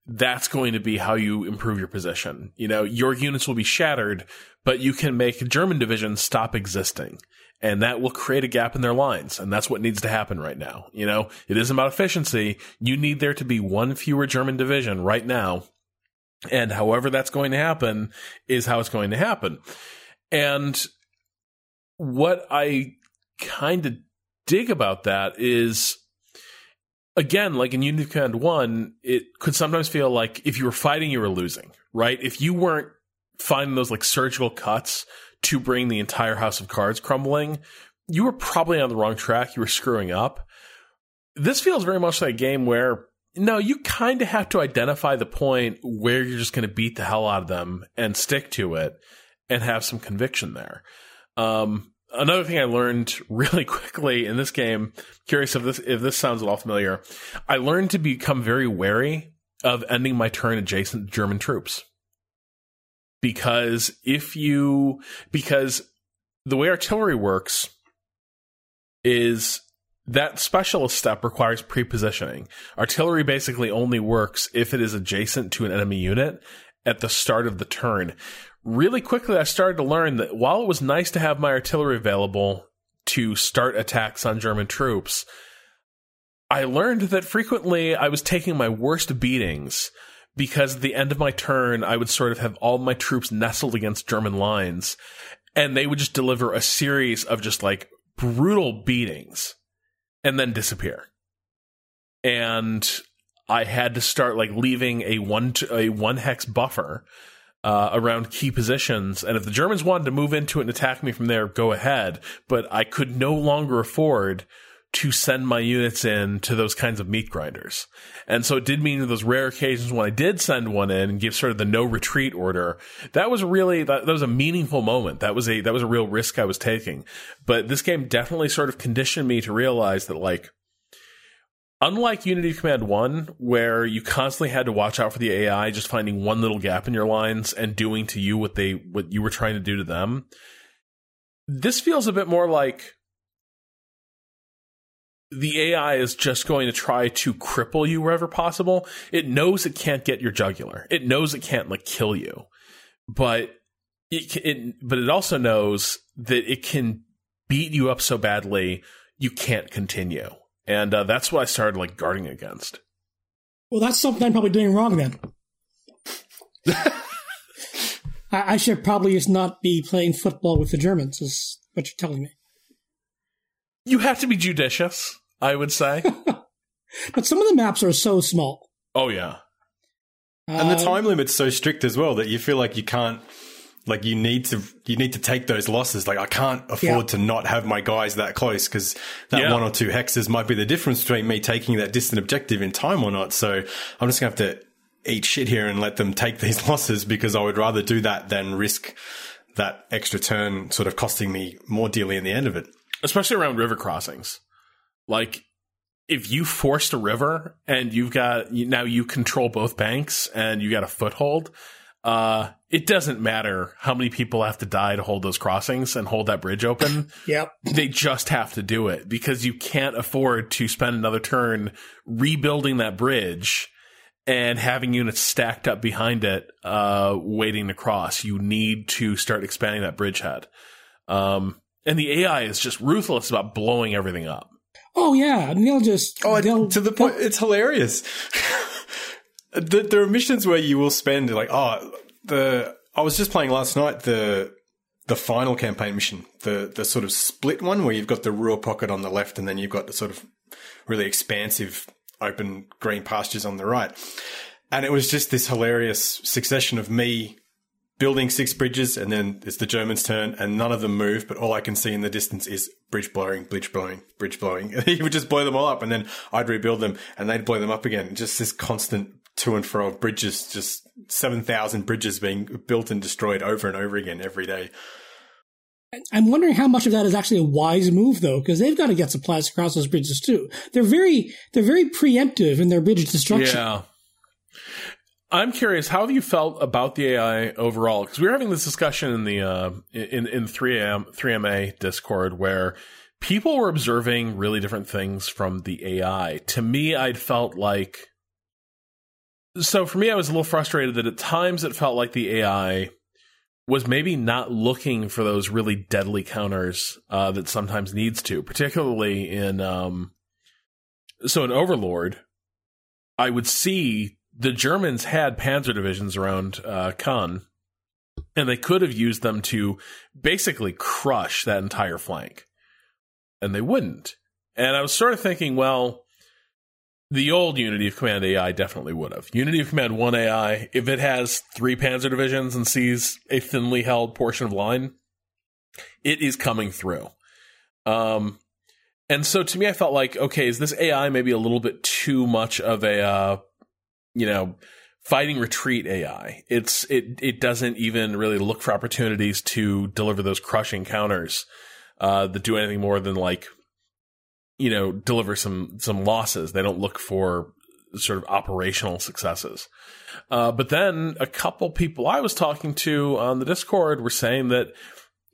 that's going to be how you improve your position. You know, your units will be shattered, but you can make German divisions stop existing. And that will create a gap in their lines. And that's what needs to happen right now. You know, it isn't about efficiency. You need there to be one fewer German division right now. And however that's going to happen is how it's going to happen. And what I kind of dig about that is again, like in Unity Command 1, it could sometimes feel like if you were fighting, you were losing, right? If you weren't finding those like surgical cuts to bring the entire house of cards crumbling, you were probably on the wrong track. You were screwing up. This feels very much like a game where no, you kind of have to identify the point where you're just going to beat the hell out of them and stick to it and have some conviction there. Um, another thing I learned really quickly in this game, curious if this if this sounds at all familiar, I learned to become very wary of ending my turn adjacent to German troops. Because if you, because the way artillery works is that specialist step requires pre-positioning. Artillery basically only works if it is adjacent to an enemy unit at the start of the turn. Really quickly, I started to learn that while it was nice to have my artillery available to start attacks on German troops, I learned that frequently I was taking my worst beatings because at the end of my turn, I would sort of have all my troops nestled against German lines, and they would just deliver a series of just like brutal beatings and then disappear. And I had to start like leaving a one a one hex buffer uh, around key positions, and if the Germans wanted to move into it and attack me from there, go ahead. But I could no longer afford to send my units in to those kinds of meat grinders. And so it did mean those rare occasions when I did send one in and give sort of the no retreat order, that was really, that, that was a meaningful moment. That was a, that was a real risk I was taking. But this game definitely sort of conditioned me to realize that like, unlike Unity Command 1, where you constantly had to watch out for the AI just finding one little gap in your lines and doing to you what they, what you were trying to do to them, this feels a bit more like, the AI is just going to try to cripple you wherever possible. It knows it can't get your jugular. It knows it can't like kill you, but it, it but it also knows that it can beat you up so badly you can't continue, and uh, that's what I started like guarding against. Well, that's something I'm probably doing wrong then. I, I should probably just not be playing football with the Germans. Is what you're telling me. You have to be judicious, I would say. but some of the maps are so small. Oh yeah. And the time limit's so strict as well that you feel like you can't like you need to you need to take those losses. Like I can't afford Yeah. to not have my guys that close because that Yeah. one or two hexes might be the difference between me taking that distant objective in time or not. So I'm just gonna have to eat shit here and let them take these losses because I would rather do that than risk that extra turn sort of costing me more dearly in the end of it. especially around river crossings. Like if you forced a river and you've got now you control both banks and you got a foothold, uh, it doesn't matter how many people have to die to hold those crossings and hold that bridge open. Yep. they just have to do it because you can't afford to spend another turn rebuilding that bridge and having units stacked up behind it, uh, waiting to cross. You need to start expanding that bridgehead. Um, and the AI is just ruthless about blowing everything up. Oh yeah, and they'll just Oh, they'll, to the point, it's hilarious. there are missions where you will spend like, oh, the I was just playing last night the the final campaign mission, the the sort of split one where you've got the rural pocket on the left and then you've got the sort of really expansive open green pastures on the right. And it was just this hilarious succession of me building six bridges and then it's the Germans' turn and none of them move, but all I can see in the distance is bridge blowing, bridge blowing, bridge blowing. He would just blow them all up and then I'd rebuild them and they'd blow them up again. Just this constant to and fro of bridges, just 7,000 bridges being built and destroyed over and over again every day. I'm wondering how much of that is actually a wise move, though, because they've got to get supplies across those bridges too. They're very they're very preemptive in their bridge destruction. Yeah. I'm curious, how have you felt about the AI overall? Because we were having this discussion in the uh, in in 3M 3MA Discord where people were observing really different things from the AI. To me, I'd felt like so for me, I was a little frustrated that at times it felt like the AI was maybe not looking for those really deadly counters uh, that sometimes needs to, particularly in um, so in Overlord. I would see the Germans had panzer divisions around uh, and they could have used them to basically crush that entire flank, and they wouldn't. And I was sort of thinking, well, the old Unity of Command AI definitely would have. Unity of Command 1 AI, if it has three panzer divisions and sees a thinly held portion of line, it is coming through. Um, and so to me, I felt like, okay, is this AI maybe a little bit too much of a, uh, you know, fighting retreat AI? It's it it doesn't even really look for opportunities to deliver those crushing counters uh, that do anything more than like, you know, deliver some some losses. They don't look for sort of operational successes. Uh, but then a couple people I was talking to on the Discord were saying that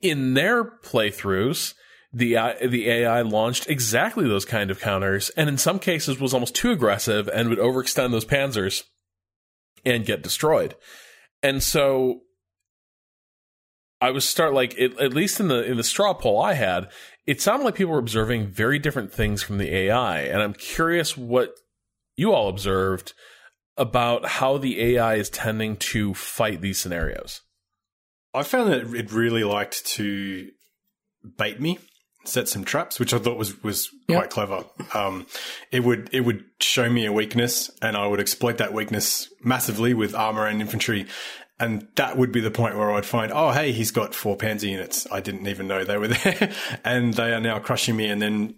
in their playthroughs, the the AI launched exactly those kind of counters, and in some cases was almost too aggressive and would overextend those panzers and get destroyed. And so I was start like it, at least in the in the straw poll I had, it sounded like people were observing very different things from the AI, and I'm curious what you all observed about how the AI is tending to fight these scenarios. I found that it really liked to bait me, set some traps, which I thought was was quite yep. clever. Um, it would it would show me a weakness, and I would exploit that weakness massively with armor and infantry. And that would be the point where I'd find, oh, hey, he's got four Panzer units. I didn't even know they were there, and they are now crushing me. And then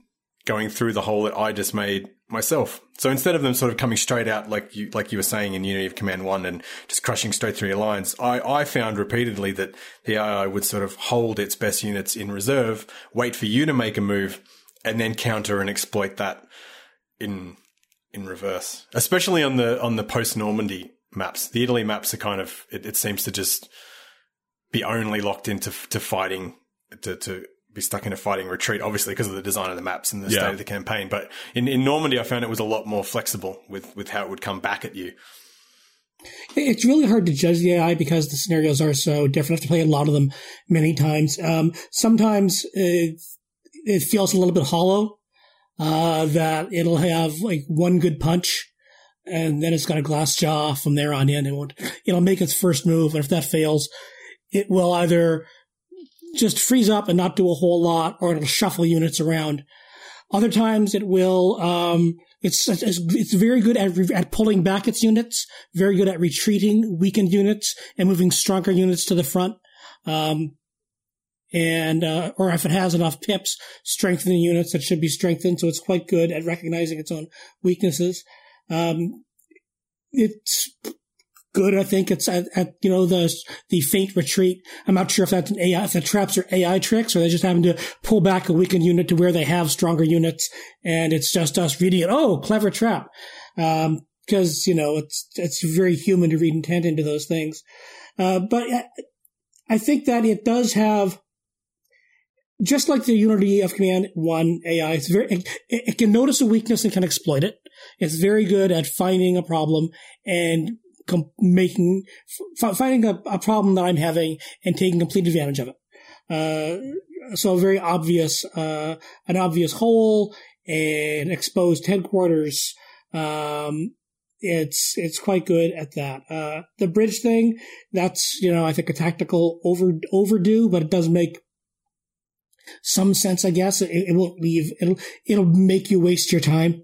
going through the hole that I just made myself. So instead of them sort of coming straight out like you like you were saying in Unity of Command One and just crushing straight through your lines, I, I found repeatedly that the AI would sort of hold its best units in reserve, wait for you to make a move, and then counter and exploit that in in reverse. Especially on the on the post Normandy maps. The Italy maps are kind of it, it seems to just be only locked into to fighting to to be stuck in a fighting retreat, obviously because of the design of the maps and the yeah. state of the campaign. But in, in Normandy, I found it was a lot more flexible with, with how it would come back at you. It's really hard to judge the AI because the scenarios are so different. I have to play a lot of them many times. Um, sometimes it, it, feels a little bit hollow, uh, that it'll have like one good punch and then it's got a glass jaw from there on in. It won't, it'll make its first move. And if that fails, it will either just freeze up and not do a whole lot, or it'll shuffle units around. Other times it will, um, it's, it's, it's very good at, at pulling back its units, very good at retreating weakened units and moving stronger units to the front. Um, and, uh, or if it has enough pips, strengthening units that should be strengthened. So it's quite good at recognizing its own weaknesses. Um, it's good. I think it's at, at, you know the the feint retreat. I'm not sure if that's an AI, if the traps are AI tricks, or they're just having to pull back a weakened unit to where they have stronger units, and it's just us reading it. Oh, clever trap, um, because you know it's it's very human to read intent into those things. Uh, but I think that it does have. Just like the Unity of Command One AI, it's very it, it can notice a weakness and can exploit it. It's very good at finding a problem and com- making f- finding a, a, problem that I'm having and taking complete advantage of it. Uh, so a very obvious, uh, an obvious hole, and exposed headquarters. Um, it's it's quite good at that. Uh, the bridge thing, that's you know I think a tactical over overdue, but it does make some sense. I guess it, it won't leave. It'll it'll make you waste your time.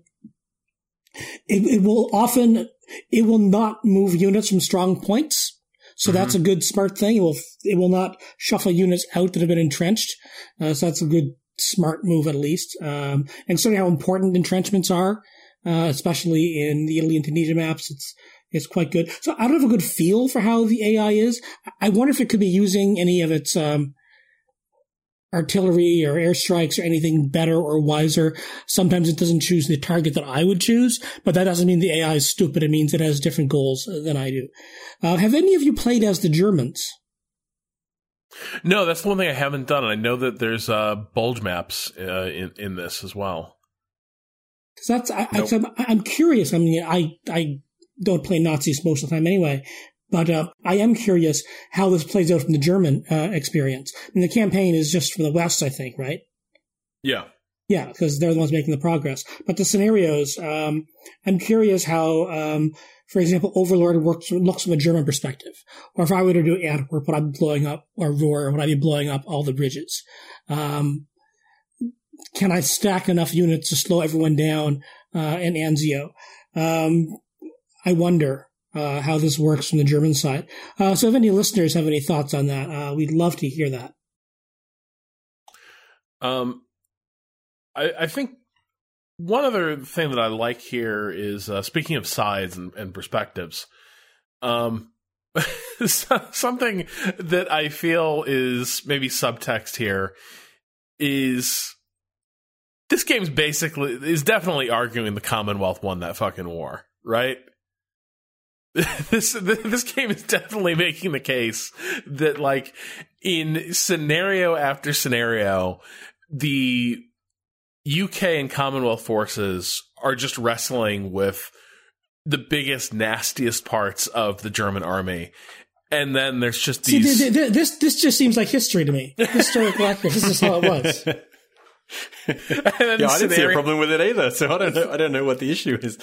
It, it will often it will not move units from strong points. So mm-hmm. that's a good smart thing. It will it will not shuffle units out that have been entrenched. Uh, so that's a good smart move at least. Um, and certainly how important entrenchments are, uh, especially in the Italy and Tunisia maps. It's it's quite good. So I don't have a good feel for how the AI is. I wonder if it could be using any of its um, artillery or airstrikes or anything better or wiser. Sometimes it doesn't choose the target that I would choose, but that doesn't mean the AI is stupid. It means it has different goals than I do. Uh, have any of you played as the Germans? No, that's the one thing I haven't done. I know that there's uh, bulge maps uh, in in this as well. Because That's I, nope. I, I'm curious. I mean, I I don't play Nazis most of the time anyway, but uh, I am curious how this plays out from the German uh, experience. The campaign is just for the West, I think, right? Yeah. Yeah, because they're the ones making the progress. But the scenarios, um, I'm curious how, um, for example, Overlord works looks from a German perspective. Or if I were to do Antwerp, would I be blowing up, or Ruhr, would I be blowing up all the bridges? Um, can I stack enough units to slow everyone down uh, in Anzio? Um, I wonder uh, how this works from the German side. Uh, so, if any listeners have any thoughts on that, uh, we'd love to hear that. Um, I, I, think one other thing that I like here is uh, speaking of sides and, and perspectives. Um, something that I feel is maybe subtext here is this game's basically is definitely arguing the Commonwealth won that fucking war. right? this this game is definitely making the case that like in scenario after scenario the UK and Commonwealth forces are just wrestling with the biggest nastiest parts of the German army and then there's just these See, th- th- this this just seems like history to me historical accuracy this is how it was yeah, I didn't see a problem with it either, so I don't know. I don't know what the issue is.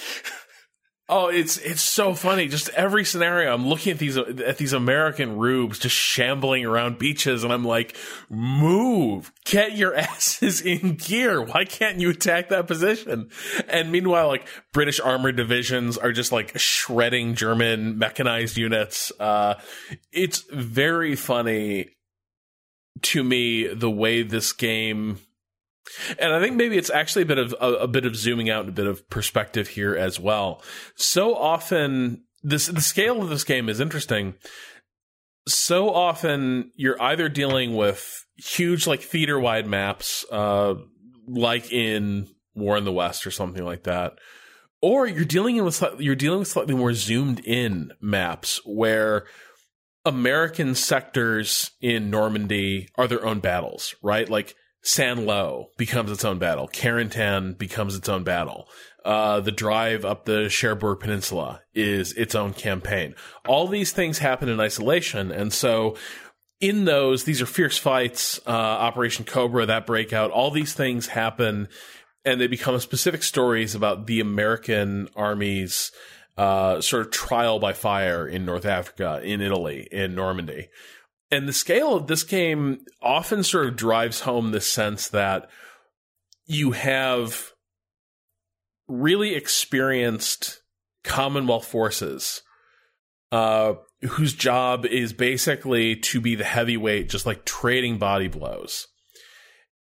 Oh, it's it's so funny. Just every scenario, I'm looking at these at these American rubes just shambling around beaches, and I'm like, "Move! Get your asses in gear! Why can't you attack that position?" And meanwhile, like British armored divisions are just like shredding German mechanized units. Uh, it's very funny to me the way this game and I think maybe it's actually a bit of a, a, bit of zooming out and a bit of perspective here as well. So often this the scale of this game is interesting. So often you're either dealing with huge like theater wide maps, uh, like in War in the West or something like that, or you're dealing with you're dealing with slightly more zoomed in maps where American sectors in Normandy are their own battles, right? Like Saint-Lô becomes its own battle. Carentan becomes its own battle. Uh, the drive up the Cherbourg Peninsula is its own campaign. All these things happen in isolation, and so in those, these are fierce fights. Uh, Operation Cobra, that breakout, all these things happen, and they become specific stories about the American army's uh, sort of trial by fire in North Africa, in Italy, in Normandy. And the scale of this game often sort of drives home the sense that you have really experienced Commonwealth forces uh, whose job is basically to be the heavyweight, just like trading body blows.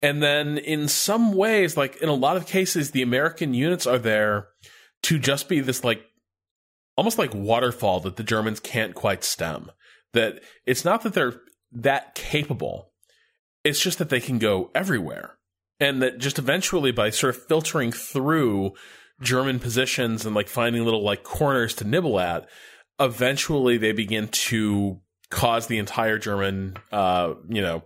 And then in some ways, like in a lot of cases, the American units are there to just be this like almost like waterfall that the Germans can't quite stem that it's not that they're that capable. It's just that they can go everywhere. And that just eventually by sort of filtering through German positions and like finding little like corners to nibble at, eventually they begin to cause the entire German uh, you know,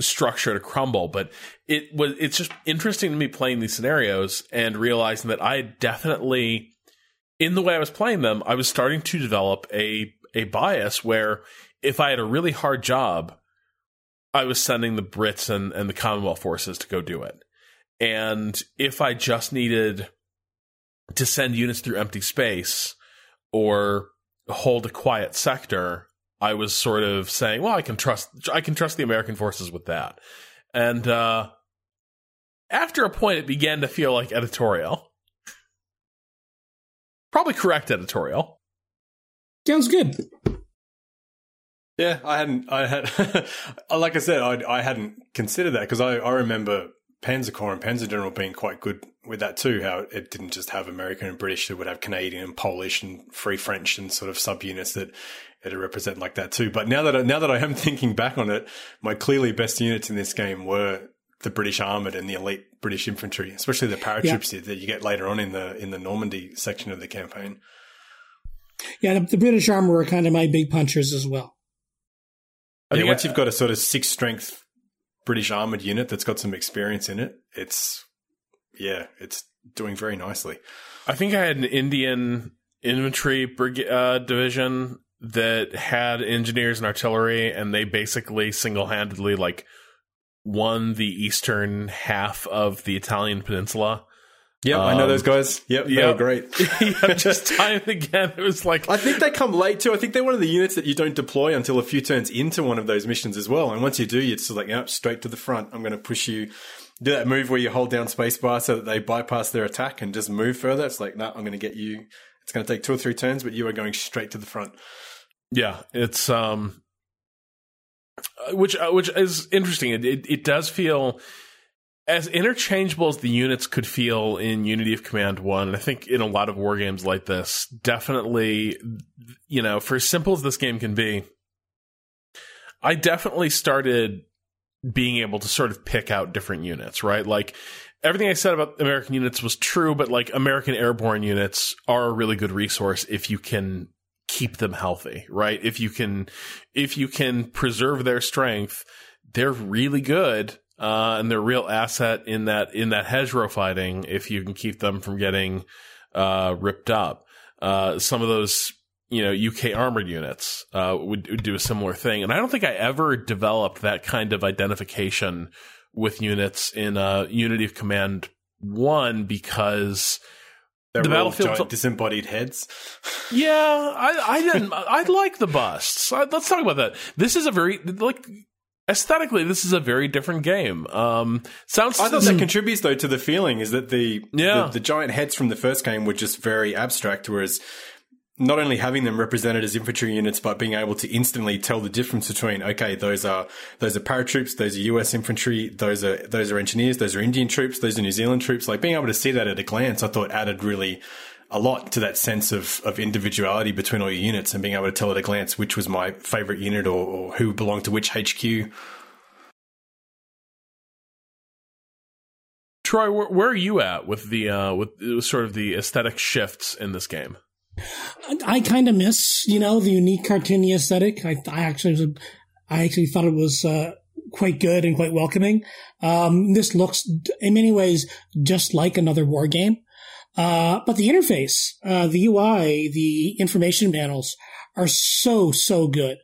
structure to crumble. But it was it's just interesting to me playing these scenarios and realizing that I definitely in the way I was playing them, I was starting to develop a a bias where if I had a really hard job, I was sending the Brits and, and the Commonwealth forces to go do it. And if I just needed to send units through empty space or hold a quiet sector, I was sort of saying, well, I can trust I can trust the American forces with that. And uh, after a point, it began to feel like editorial. Probably correct editorial. Sounds good. Yeah, I hadn't. I had, like I said, I, I hadn't considered that because I, I remember Panzer Corps and Panzer General being quite good with that too. How it didn't just have American and British; it would have Canadian and Polish and Free French and sort of subunits that it represent like that too. But now that I, now that I am thinking back on it, my clearly best units in this game were the British armored and the elite British infantry, especially the paratroops yeah. that you get later on in the in the Normandy section of the campaign. Yeah, the, the British armor are kind of my big punchers as well. I yeah, once you've got a sort of six strength British armored unit that's got some experience in it, it's yeah, it's doing very nicely. I think I had an Indian infantry brig- uh, division that had engineers and artillery, and they basically single handedly like won the eastern half of the Italian peninsula. Yep, um, I know those um, guys. Yep, they yep. were great. yep, just time again. It was like I think they come late too. I think they're one of the units that you don't deploy until a few turns into one of those missions as well. And once you do, it's like, yep, straight to the front. I'm going to push you. Do that move where you hold down spacebar so that they bypass their attack and just move further. It's like, no, nah, I'm going to get you. It's going to take two or three turns, but you are going straight to the front. Yeah, it's um, which uh, which is interesting. It, it, it does feel as interchangeable as the units could feel in Unity of Command 1, and I think in a lot of war games like this, definitely, you know, for as simple as this game can be, I definitely started being able to sort of pick out different units, right? Like, everything I said about American units was true, but like American airborne units are a really good resource if you can keep them healthy, right? If you can, if you can preserve their strength, they're really good. Uh, and they're real asset in that, in that hedgerow fighting if you can keep them from getting, uh, ripped up. Uh, some of those, you know, UK armored units, uh, would, would do a similar thing. And I don't think I ever developed that kind of identification with units in uh, Unity of Command one because They're the battlefield. giant disembodied heads. yeah, I, I didn't. I like the busts. I, let's talk about that. This is a very like aesthetically. This is a very different game. Um, sounds. I thought that contributes though to the feeling is that the, Yeah. the the giant heads from the first game were just very abstract, whereas not only having them represented as infantry units, but being able to instantly tell the difference between okay, those are those are paratroops, those are US infantry, those are those are engineers, those are Indian troops, those are New Zealand troops. Like being able to see that at a glance, I thought added really a lot to that sense of, of individuality between all your units and being able to tell at a glance which was my favorite unit or, or who belonged to which HQ. Troy, where, where are you at with the uh, with sort of the aesthetic shifts in this game? I kind of miss, you know, the unique cartoony aesthetic. I, I actually, was, I actually thought it was uh, quite good and quite welcoming. Um, this looks, in many ways, just like another war game. Uh, but the interface, uh, the UI, the information panels are so, so good.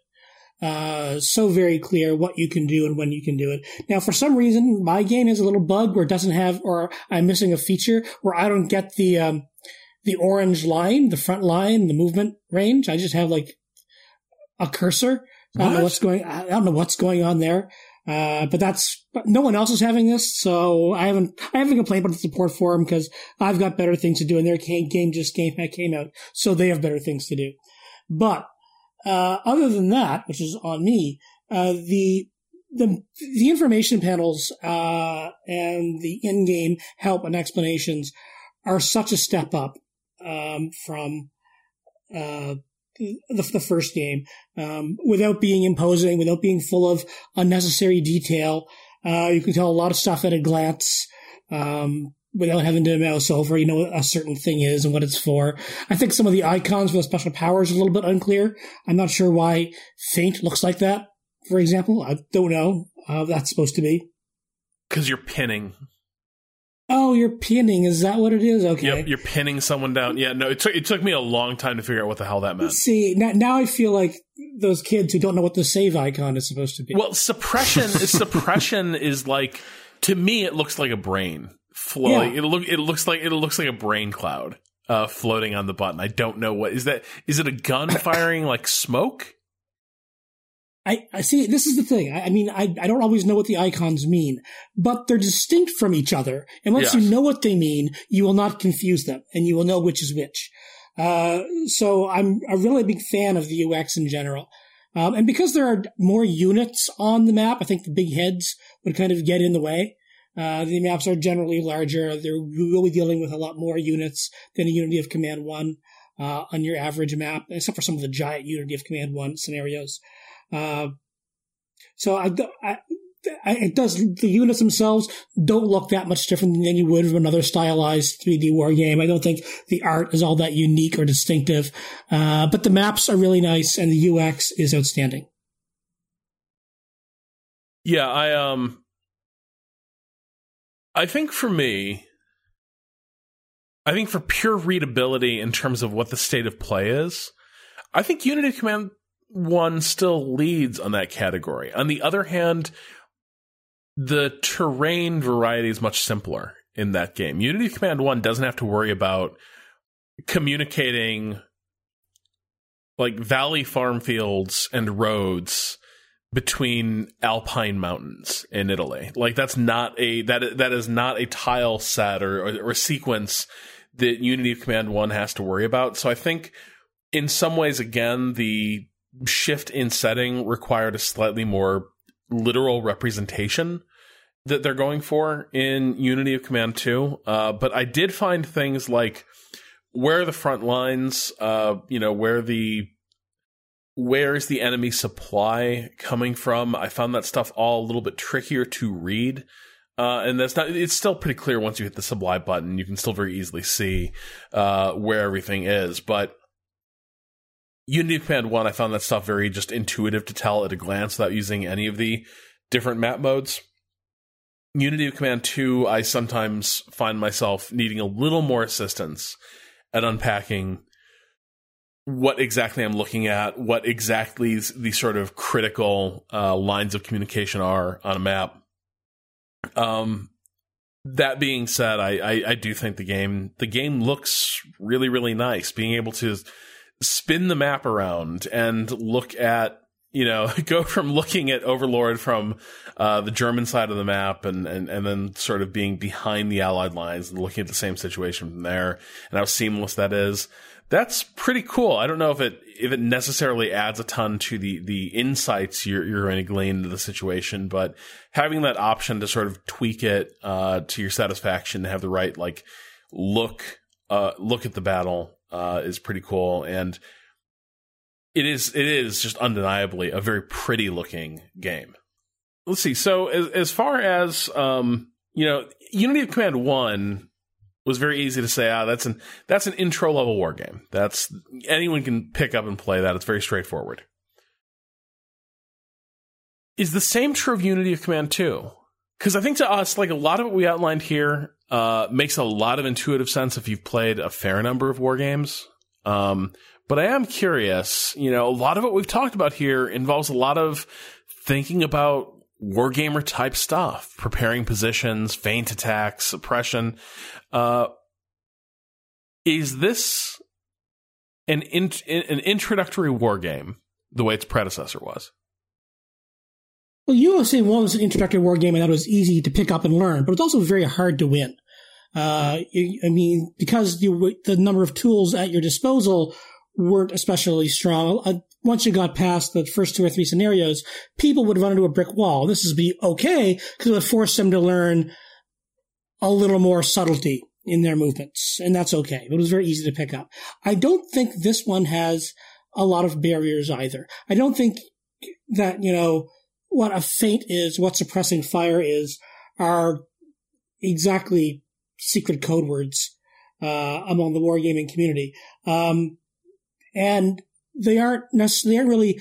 Uh, so very clear what you can do and when you can do it. Now, for some reason, my game has a little bug where it doesn't have, or I'm missing a feature where I don't get the, um, the orange line, the front line, the movement range. I just have like a cursor. I don't know what's going. I don't know what's going on there. Uh, but that's no one else is having this, so I haven't. I haven't complained about the support forum because I've got better things to do, and their game, game just came came out, so they have better things to do. But uh, other than that, which is on me, uh, the the the information panels uh, and the in-game help and explanations are such a step up um, from uh, the, the first game um, without being imposing, without being full of unnecessary detail. Uh, you can tell a lot of stuff at a glance. Um, without having to mouse over, you know what a certain thing is and what it's for. I think some of the icons for the special powers are a little bit unclear. I'm not sure why Feint looks like that, for example. I don't know how that's supposed to be. Because you're pinning. Oh, you're pinning. Is that what it is? Okay. Yep, you're pinning someone down. Yeah, no, it took it took me a long time to figure out what the hell that meant. See, now, now I feel like those kids who don't know what the save icon is supposed to be. Well, suppression suppression is like to me it looks like a brain floating. Yeah. It look it looks like it looks like a brain cloud uh, floating on the button. I don't know what is that. Is it a gun firing like smoke? I, I see. This is the thing. I, I mean, I, I don't always know what the icons mean, but they're distinct from each other. And once Yes. you know what they mean, you will not confuse them, and you will know which is which. Uh, so I'm a really big fan of the UX in general. Um, and because there are more units on the map, I think the big heads would kind of get in the way. Uh, the maps are generally larger. They're really dealing with a lot more units than a Unity of Command 1 uh, on your average map, except for some of the giant Unity of Command 1 scenarios. Uh, so I, I, I, it does, the units themselves don't look that much different than you would from another stylized 3D war game. I don't think the art is all that unique or distinctive. Uh, but the maps are really nice and the UX is outstanding. Yeah, I um I think for me I think for pure readability in terms of what the state of play is, I think Unity Command 1 still leads on that category. On the other hand, the terrain variety is much simpler in that game. Unity Command 1 doesn't have to worry about communicating like valley farm fields and roads between alpine mountains in Italy. Like that's not a that that is not a tile set or or, or sequence that Unity of Command 1 has to worry about. So I think in some ways again the shift in setting required a slightly more literal representation that they're going for in Unity of Command 2. Uh, but I did find things like where are the front lines, uh, you know, where the where is the enemy supply coming from? I found that stuff all a little bit trickier to read. Uh, and that's not, it's still pretty clear once you hit the supply button, you can still very easily see, uh, where everything is. But Unity Command 1, I found that stuff very just intuitive to tell at a glance without using any of the different map modes. Unity of Command 2, I sometimes find myself needing a little more assistance at unpacking what exactly I'm looking at, what exactly the sort of critical uh, lines of communication are on a map. Um, that being said, I, I, I do think the game the game looks really really nice. Being able to spin the map around and look at you know go from looking at Overlord from uh, the German side of the map and, and and then sort of being behind the Allied lines and looking at the same situation from there and how seamless that is. That's pretty cool. I don't know if it if it necessarily adds a ton to the the insights you're you're going to glean into the situation, but having that option to sort of tweak it uh, to your satisfaction, to have the right like look uh, look at the battle uh, is pretty cool, and it is it is just undeniably a very pretty looking game. Let's see. So as as far as um, you know, Unity of Command One was very easy to say, ah, that's an that's an intro level war game. That's anyone can pick up and play that. It's very straightforward. Is the same true of Unity of Command 2? Because I think to us, like a lot of what we outlined here, uh, makes a lot of intuitive sense if you've played a fair number of war games. Um, but I am curious, you know, a lot of what we've talked about here involves a lot of thinking about wargamer type stuff, preparing positions, feint attacks, suppression. Uh, is this an in, an introductory war game the way its predecessor was? Well, UFC was an introductory war game, and that was easy to pick up and learn, but it's also very hard to win. Uh, I mean, because you, the number of tools at your disposal weren't especially strong. Uh, once you got past the first two or three scenarios, people would run into a brick wall. This is be okay because it would force them to learn a little more subtlety in their movements, and that's okay. It was very easy to pick up. I don't think this one has a lot of barriers either. I don't think that you know what a feint is, what suppressing fire is, are exactly secret code words uh, among the wargaming community. Um, and they aren't necessarily, they aren't really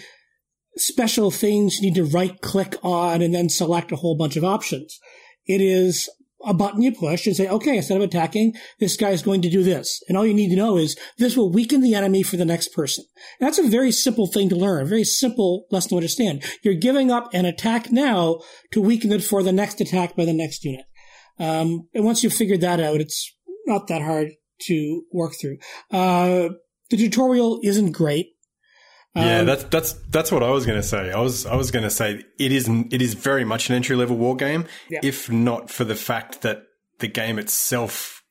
special things you need to right click on and then select a whole bunch of options. It is a button you push and say, okay, instead of attacking, this guy is going to do this. And all you need to know is this will weaken the enemy for the next person. And that's a very simple thing to learn, a very simple lesson to understand. You're giving up an attack now to weaken it for the next attack by the next unit. Um, and once you've figured that out, it's not that hard to work through. Uh, the tutorial isn't great. Yeah, um, that's that's that's what I was going to say. I was I was going to say it is it is very much an entry level war game, yeah. if not for the fact that the game itself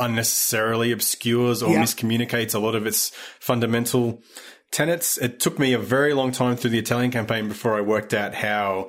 unnecessarily obscures or yeah. miscommunicates a lot of its fundamental tenets. It took me a very long time through the Italian campaign before I worked out how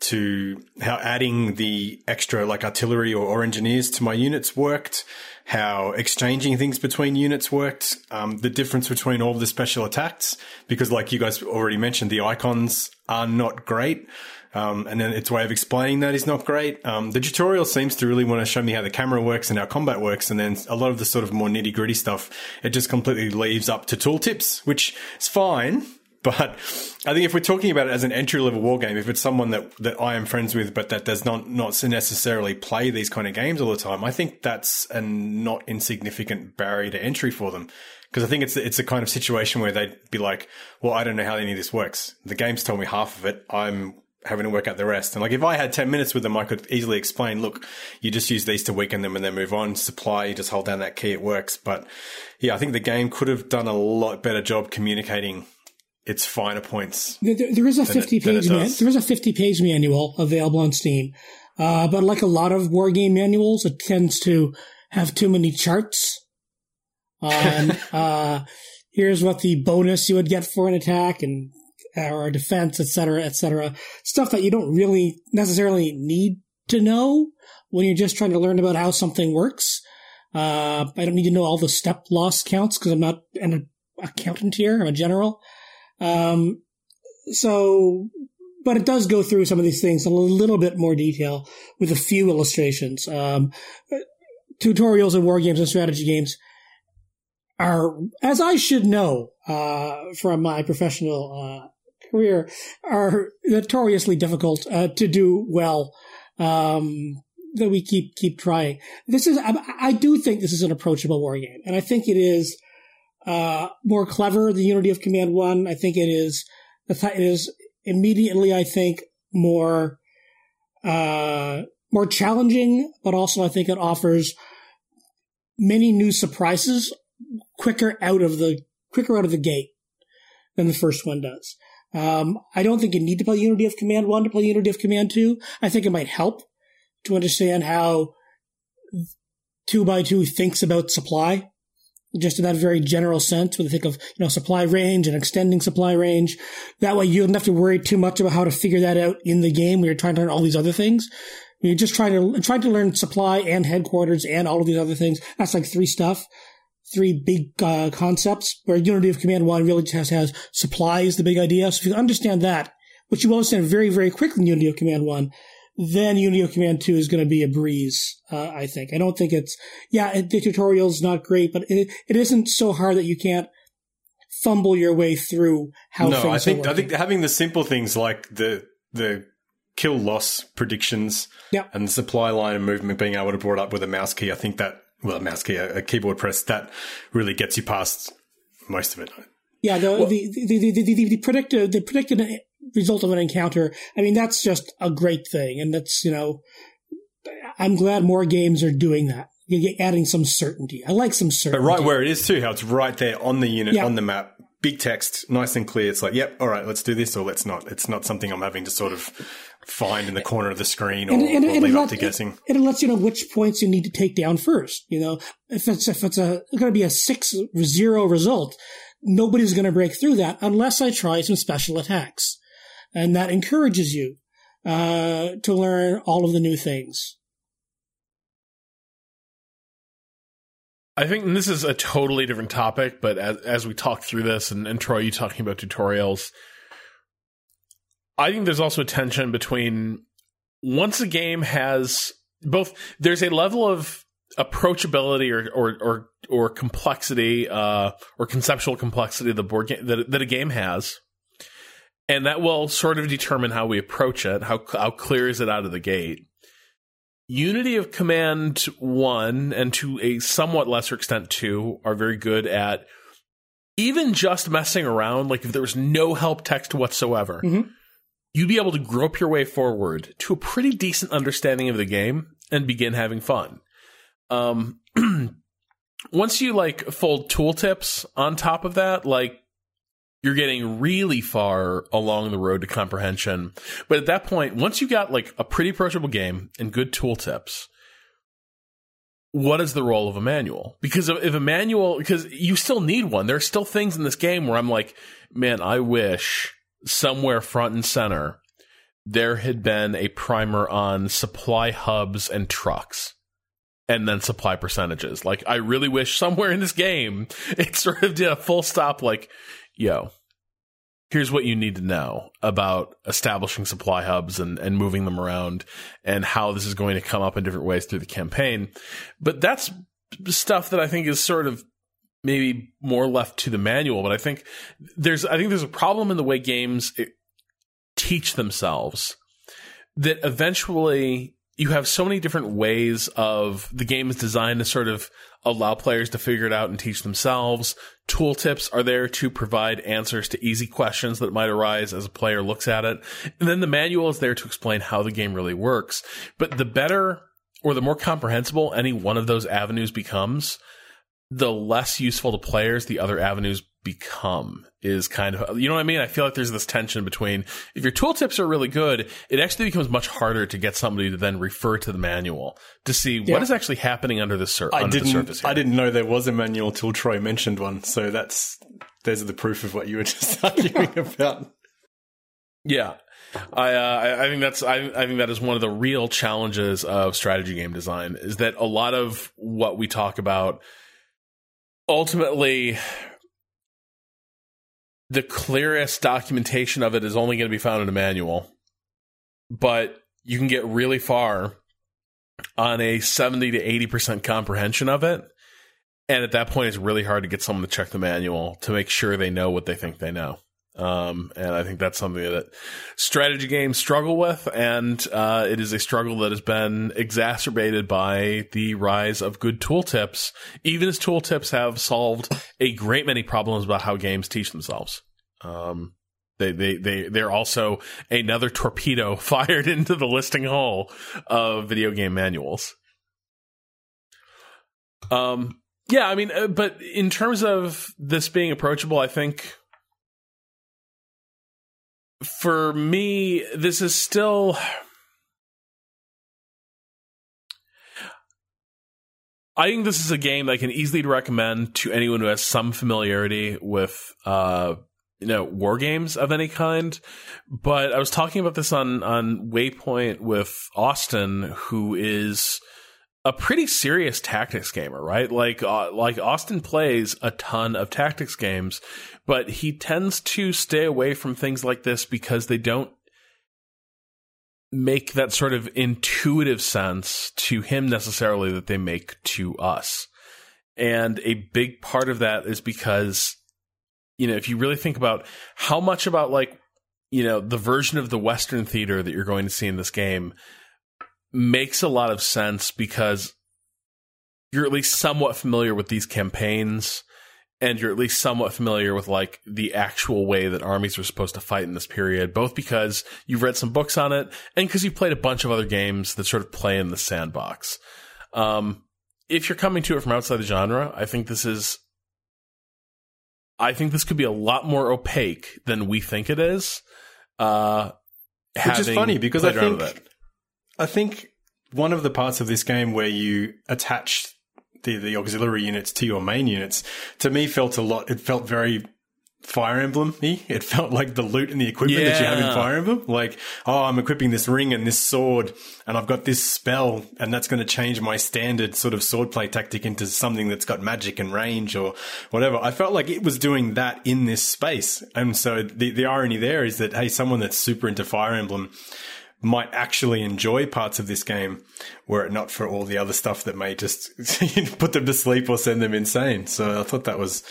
to how adding the extra like artillery or, or engineers to my units worked, how exchanging things between units worked, um, the difference between all the special attacks, because like you guys already mentioned, the icons are not great. Um, and then its way of explaining that is not great. Um, the tutorial seems to really want to show me how the camera works and how combat works. And then a lot of the sort of more nitty gritty stuff, it just completely leaves up to tooltips, which is fine. But I think if we're talking about it as an entry level war game, if it's someone that, that I am friends with, but that does not, not necessarily play these kind of games all the time, I think that's a not insignificant barrier to entry for them. Because I think it's it's a kind of situation where they'd be like, "Well, I don't know how any of this works. The game's told me half of it. I'm having to work out the rest." And like, if I had ten minutes with them, I could easily explain, "Look, you just use these to weaken them and then move on. Supply, you just hold down that key, it works." But yeah, I think the game could have done a lot better job communicating its finer points. there, there is a fifty it, page man, there is a fifty page manual available on Steam, uh, but like a lot of war game manuals, it tends to have too many charts on. uh, here's what the bonus you would get for an attack and or defense, etc., etc. Stuff that you don't really necessarily need to know when you're just trying to learn about how something works. Uh, I don't need to know all the step loss counts because I'm not an accountant here. I'm a general. Um, so but it does go through some of these things in a little bit more detail with a few illustrations. Um, tutorials in war games and strategy games are, as I should know uh, from my professional uh, career, are notoriously difficult uh, to do well. Um, that we keep keep trying. This is, I, I, do think this is an approachable war game, and I think it is uh, more clever than Unity of Command One. I think it is. It is immediately, I think, more uh, more challenging, but also I think it offers many new surprises quicker out of the quicker out of the gate than the first one does. Um, I don't think you need to play Unity of Command 1 to play Unity of Command 2. I think it might help to understand how 2 by 2 thinks about supply just in that very general sense, when you think of, you know, supply range and extending supply range. That way you don't have to worry too much about how to figure that out in the game when you're trying to learn all these other things. You're just trying to, trying to learn supply and headquarters and all of these other things. That's like three stuff, three big uh, concepts where Unity of Command 1 really just has supply is the big idea. So if you understand that, which you will understand very, very quickly in Unity of Command 1, then Unity Command 2 is going to be a breeze, uh, I think. I don't think it's, yeah, the tutorial is not great, but it, it isn't so hard that you can't fumble your way through how no, I think, I think having the simple things like the, the kill loss predictions yeah. and the supply line and movement being able to brought up with a mouse key, I think that, well, a mouse key, a, a keyboard press, that really gets you past most of it. Yeah, the, well, the, the, the, the, the, predicted, the predicted result of an encounter. I mean, that's just a great thing. And that's, you know, I'm glad more games are doing that. You're adding some certainty. I like some certainty. But right where it is too, how it's right there on the unit, yeah. on the map, big text, nice and clear. It's like, yep, all right, let's do this or let's not. It's not something I'm having to sort of find in the corner of the screen or, and, and, or and leave up to guessing. And it lets you know which points you need to take down first. You know, if it's if it's a going to be a six zero result, nobody's going to break through that unless I try some special attacks and that encourages you uh, to learn all of the new things. I think this is a totally different topic, but as, as we talk through this, and, and Troy, you talking about tutorials, I think there's also a tension between once a game has both, there's a level of approachability or or or, or complexity uh, or conceptual complexity the board game that, that a game has and that will sort of determine how we approach it. How how clear is it out of the gate? Unity of Command one and to a somewhat lesser extent two are very good at even just messing around. Like if there was no help text whatsoever, mm-hmm. you'd be able to grope your way forward to a pretty decent understanding of the game and begin having fun. Um, once you like fold tooltips on top of that, like you're getting really far along the road to comprehension. But at that point, once you got like a pretty approachable game and good tooltips, what is the role of a manual? Because if a manual, because you still need one. There are still things in this game where I'm like, man, I wish somewhere front and center there had been a primer on supply hubs and trucks and then supply percentages. Like, I really wish somewhere in this game it sort of did a full stop, like, yo, here's what you need to know about establishing supply hubs and, and moving them around and how this is going to come up in different ways through the campaign. But that's stuff that I think is sort of maybe more left to the manual. But I think there's, I think there's a problem in the way games eh, teach themselves that eventually you have so many different ways of the game is designed to sort of allow players to figure it out and teach themselves. Tooltips are there to provide answers to easy questions that might arise as a player looks at it. And then the manual is there to explain how the game really works. But the better or the more comprehensible any one of those avenues becomes, the less useful to players the other avenues become is kind of you know what I mean? I feel like there's this tension between if your tooltips are really good, it actually becomes much harder to get somebody to then refer to the manual to see yeah. what is actually happening under the, sur- I under didn't, the surface. Here. I didn't know there was a manual till Troy mentioned one, so that's there's the proof of what you were just arguing about. Yeah. I, uh, I think that's I, I think that is one of the real challenges of strategy game design is that a lot of what we talk about ultimately the clearest documentation of it is only going to be found in a manual, but you can get really far on a 70 to 80% comprehension of it. And at that point, it's really hard to get someone to check the manual to make sure they know what they think they know. Um, and I think that's something that strategy games struggle with, and uh, it is a struggle that has been exacerbated by the rise of good tooltips. Even as tooltips have solved a great many problems about how games teach themselves. Um, they, they, they, they're also another torpedo fired into the listing hole of video game manuals. Um, yeah, I mean, uh, but in terms of this being approachable, I think for me, this is still. I think this is a game that I can easily recommend to anyone who has some familiarity with, uh, you know, war games of any kind. But I was talking about this on on Waypoint with Austin, who is a pretty serious tactics gamer, right? Like uh, like Austin plays a ton of tactics games, but he tends to stay away from things like this because they don't make that sort of intuitive sense to him necessarily that they make to us. And a big part of that is because you know, if you really think about how much about like you know, the version of the western theater that you're going to see in this game makes a lot of sense because you're at least somewhat familiar with these campaigns and you're at least somewhat familiar with like the actual way that armies were supposed to fight in this period both because you've read some books on it and because you've played a bunch of other games that sort of play in the sandbox. Um, if you're coming to it from outside the genre i think this is i think this could be a lot more opaque than we think it is uh, which is funny because i think I think one of the parts of this game where you attach the, the auxiliary units to your main units, to me felt a lot, it felt very Fire Emblem me. It felt like the loot and the equipment yeah. that you have in Fire Emblem. Like, oh, I'm equipping this ring and this sword, and I've got this spell, and that's going to change my standard sort of swordplay tactic into something that's got magic and range or whatever. I felt like it was doing that in this space. And so the, the irony there is that, hey, someone that's super into Fire Emblem might actually enjoy parts of this game were it not for all the other stuff that may just put them to sleep or send them insane. So I thought that was,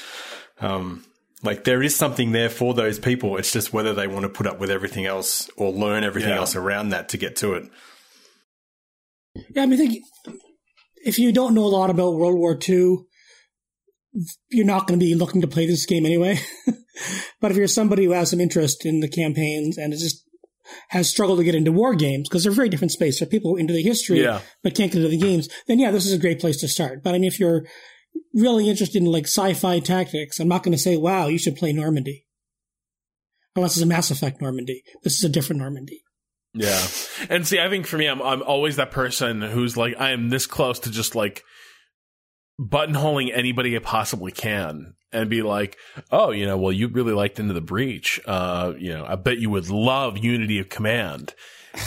um, like there is something there for those people. It's just whether they want to put up with everything else or learn everything yeah. else around that to get to it. Yeah, I mean, I think if you don't know a lot about World War II, you're not going to be looking to play this game anyway. but if you're somebody who has some interest in the campaigns and is just has struggled to get into war games because they're very different space. There are people into the history yeah. but can't get into the games. Then yeah, this is a great place to start. But I mean, if you're really interested in like sci-fi tactics, I'm not going to say, wow, you should play Normandy. Unless it's a Mass Effect Normandy. This is a different Normandy. Yeah. And see, I think for me, I'm, I'm always that person who's like, I am this close to just like buttonholing anybody I possibly can and be like, oh, you know, well, you really liked Into the Breach. Uh, you know, I bet you would love Unity of Command.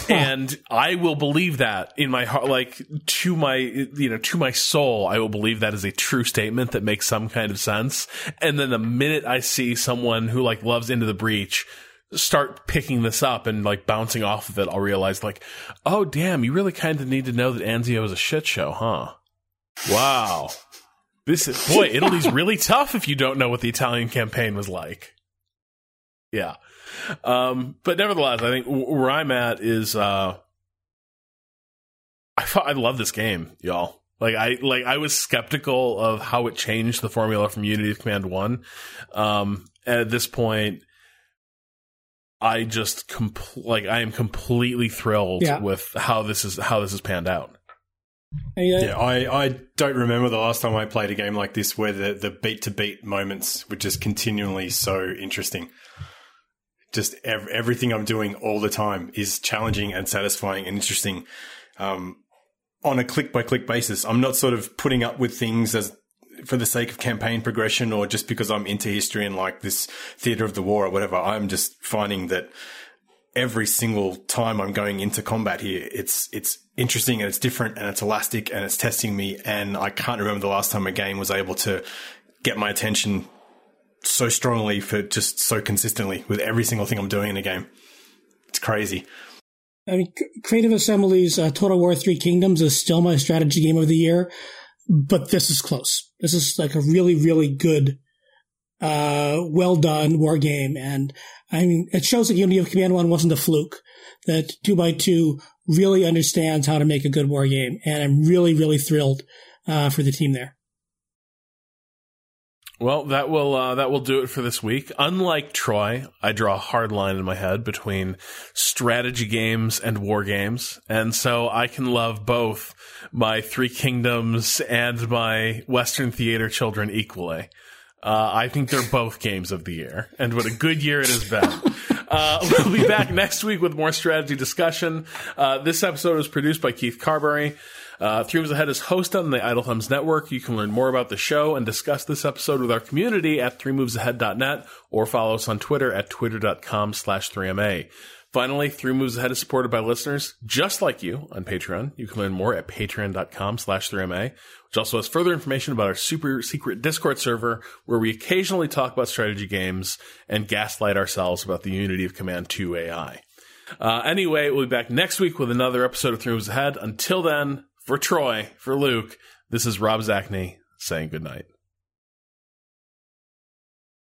and I will believe that in my heart, like to my, you know, to my soul, I will believe that is a true statement that makes some kind of sense. And then the minute I see someone who like loves Into the Breach start picking this up and like bouncing off of it, I'll realize like, oh damn, you really kind of need to know that Anzio is a shit show, huh? Wow. This is, boy, Italy's really tough if you don't know what the Italian campaign was like. Yeah. Um, but nevertheless, I think where I'm at is, uh, I I love this game, y'all. Like I like I was skeptical of how it changed the formula from Unity of Command One. Um, at this point, I just compl- like I am completely thrilled yeah. with how this is how this has panned out. Yeah, I, I don't remember the last time I played a game like this where the, the beat to beat moments were just continually so interesting. Just ev- everything I'm doing all the time is challenging and satisfying and interesting um, on a click by click basis. I'm not sort of putting up with things as for the sake of campaign progression or just because I'm into history and like this theater of the war or whatever. I'm just finding that every single time I'm going into combat here, it's it's interesting and it's different and it's elastic and it's testing me. And I can't remember the last time a game was able to get my attention so strongly for just so consistently with every single thing I'm doing in a game. It's crazy. I mean, Creative Assembly's uh, Total War Three Kingdoms is still my strategy game of the year, but this is close. This is like a really, really good, uh, well done war game. And I mean, it shows that Unity of Command 1 wasn't a fluke, that 2x2 really understands how to make a good war game. And I'm really, really thrilled, uh, for the team there. Well, that will uh, that will do it for this week. Unlike Troy, I draw a hard line in my head between strategy games and war games, and so I can love both my Three Kingdoms and my Western Theater Children equally. Uh, I think they're both games of the year, and what a good year it has been. Uh, we'll be back next week with more strategy discussion. Uh, this episode was produced by Keith Carberry. Uh, Three Moves Ahead is hosted on the Idle Thumbs Network. You can learn more about the show and discuss this episode with our community at threemovesahead.net or follow us on Twitter at twitter.com slash 3MA. Finally, Three Moves Ahead is supported by listeners just like you on Patreon. You can learn more at patreon.com slash 3MA, which also has further information about our super secret Discord server where we occasionally talk about strategy games and gaslight ourselves about the Unity of Command 2 AI. Uh, anyway, we'll be back next week with another episode of Three Moves Ahead. Until then, for Troy, for Luke, this is Rob Zacny saying goodnight.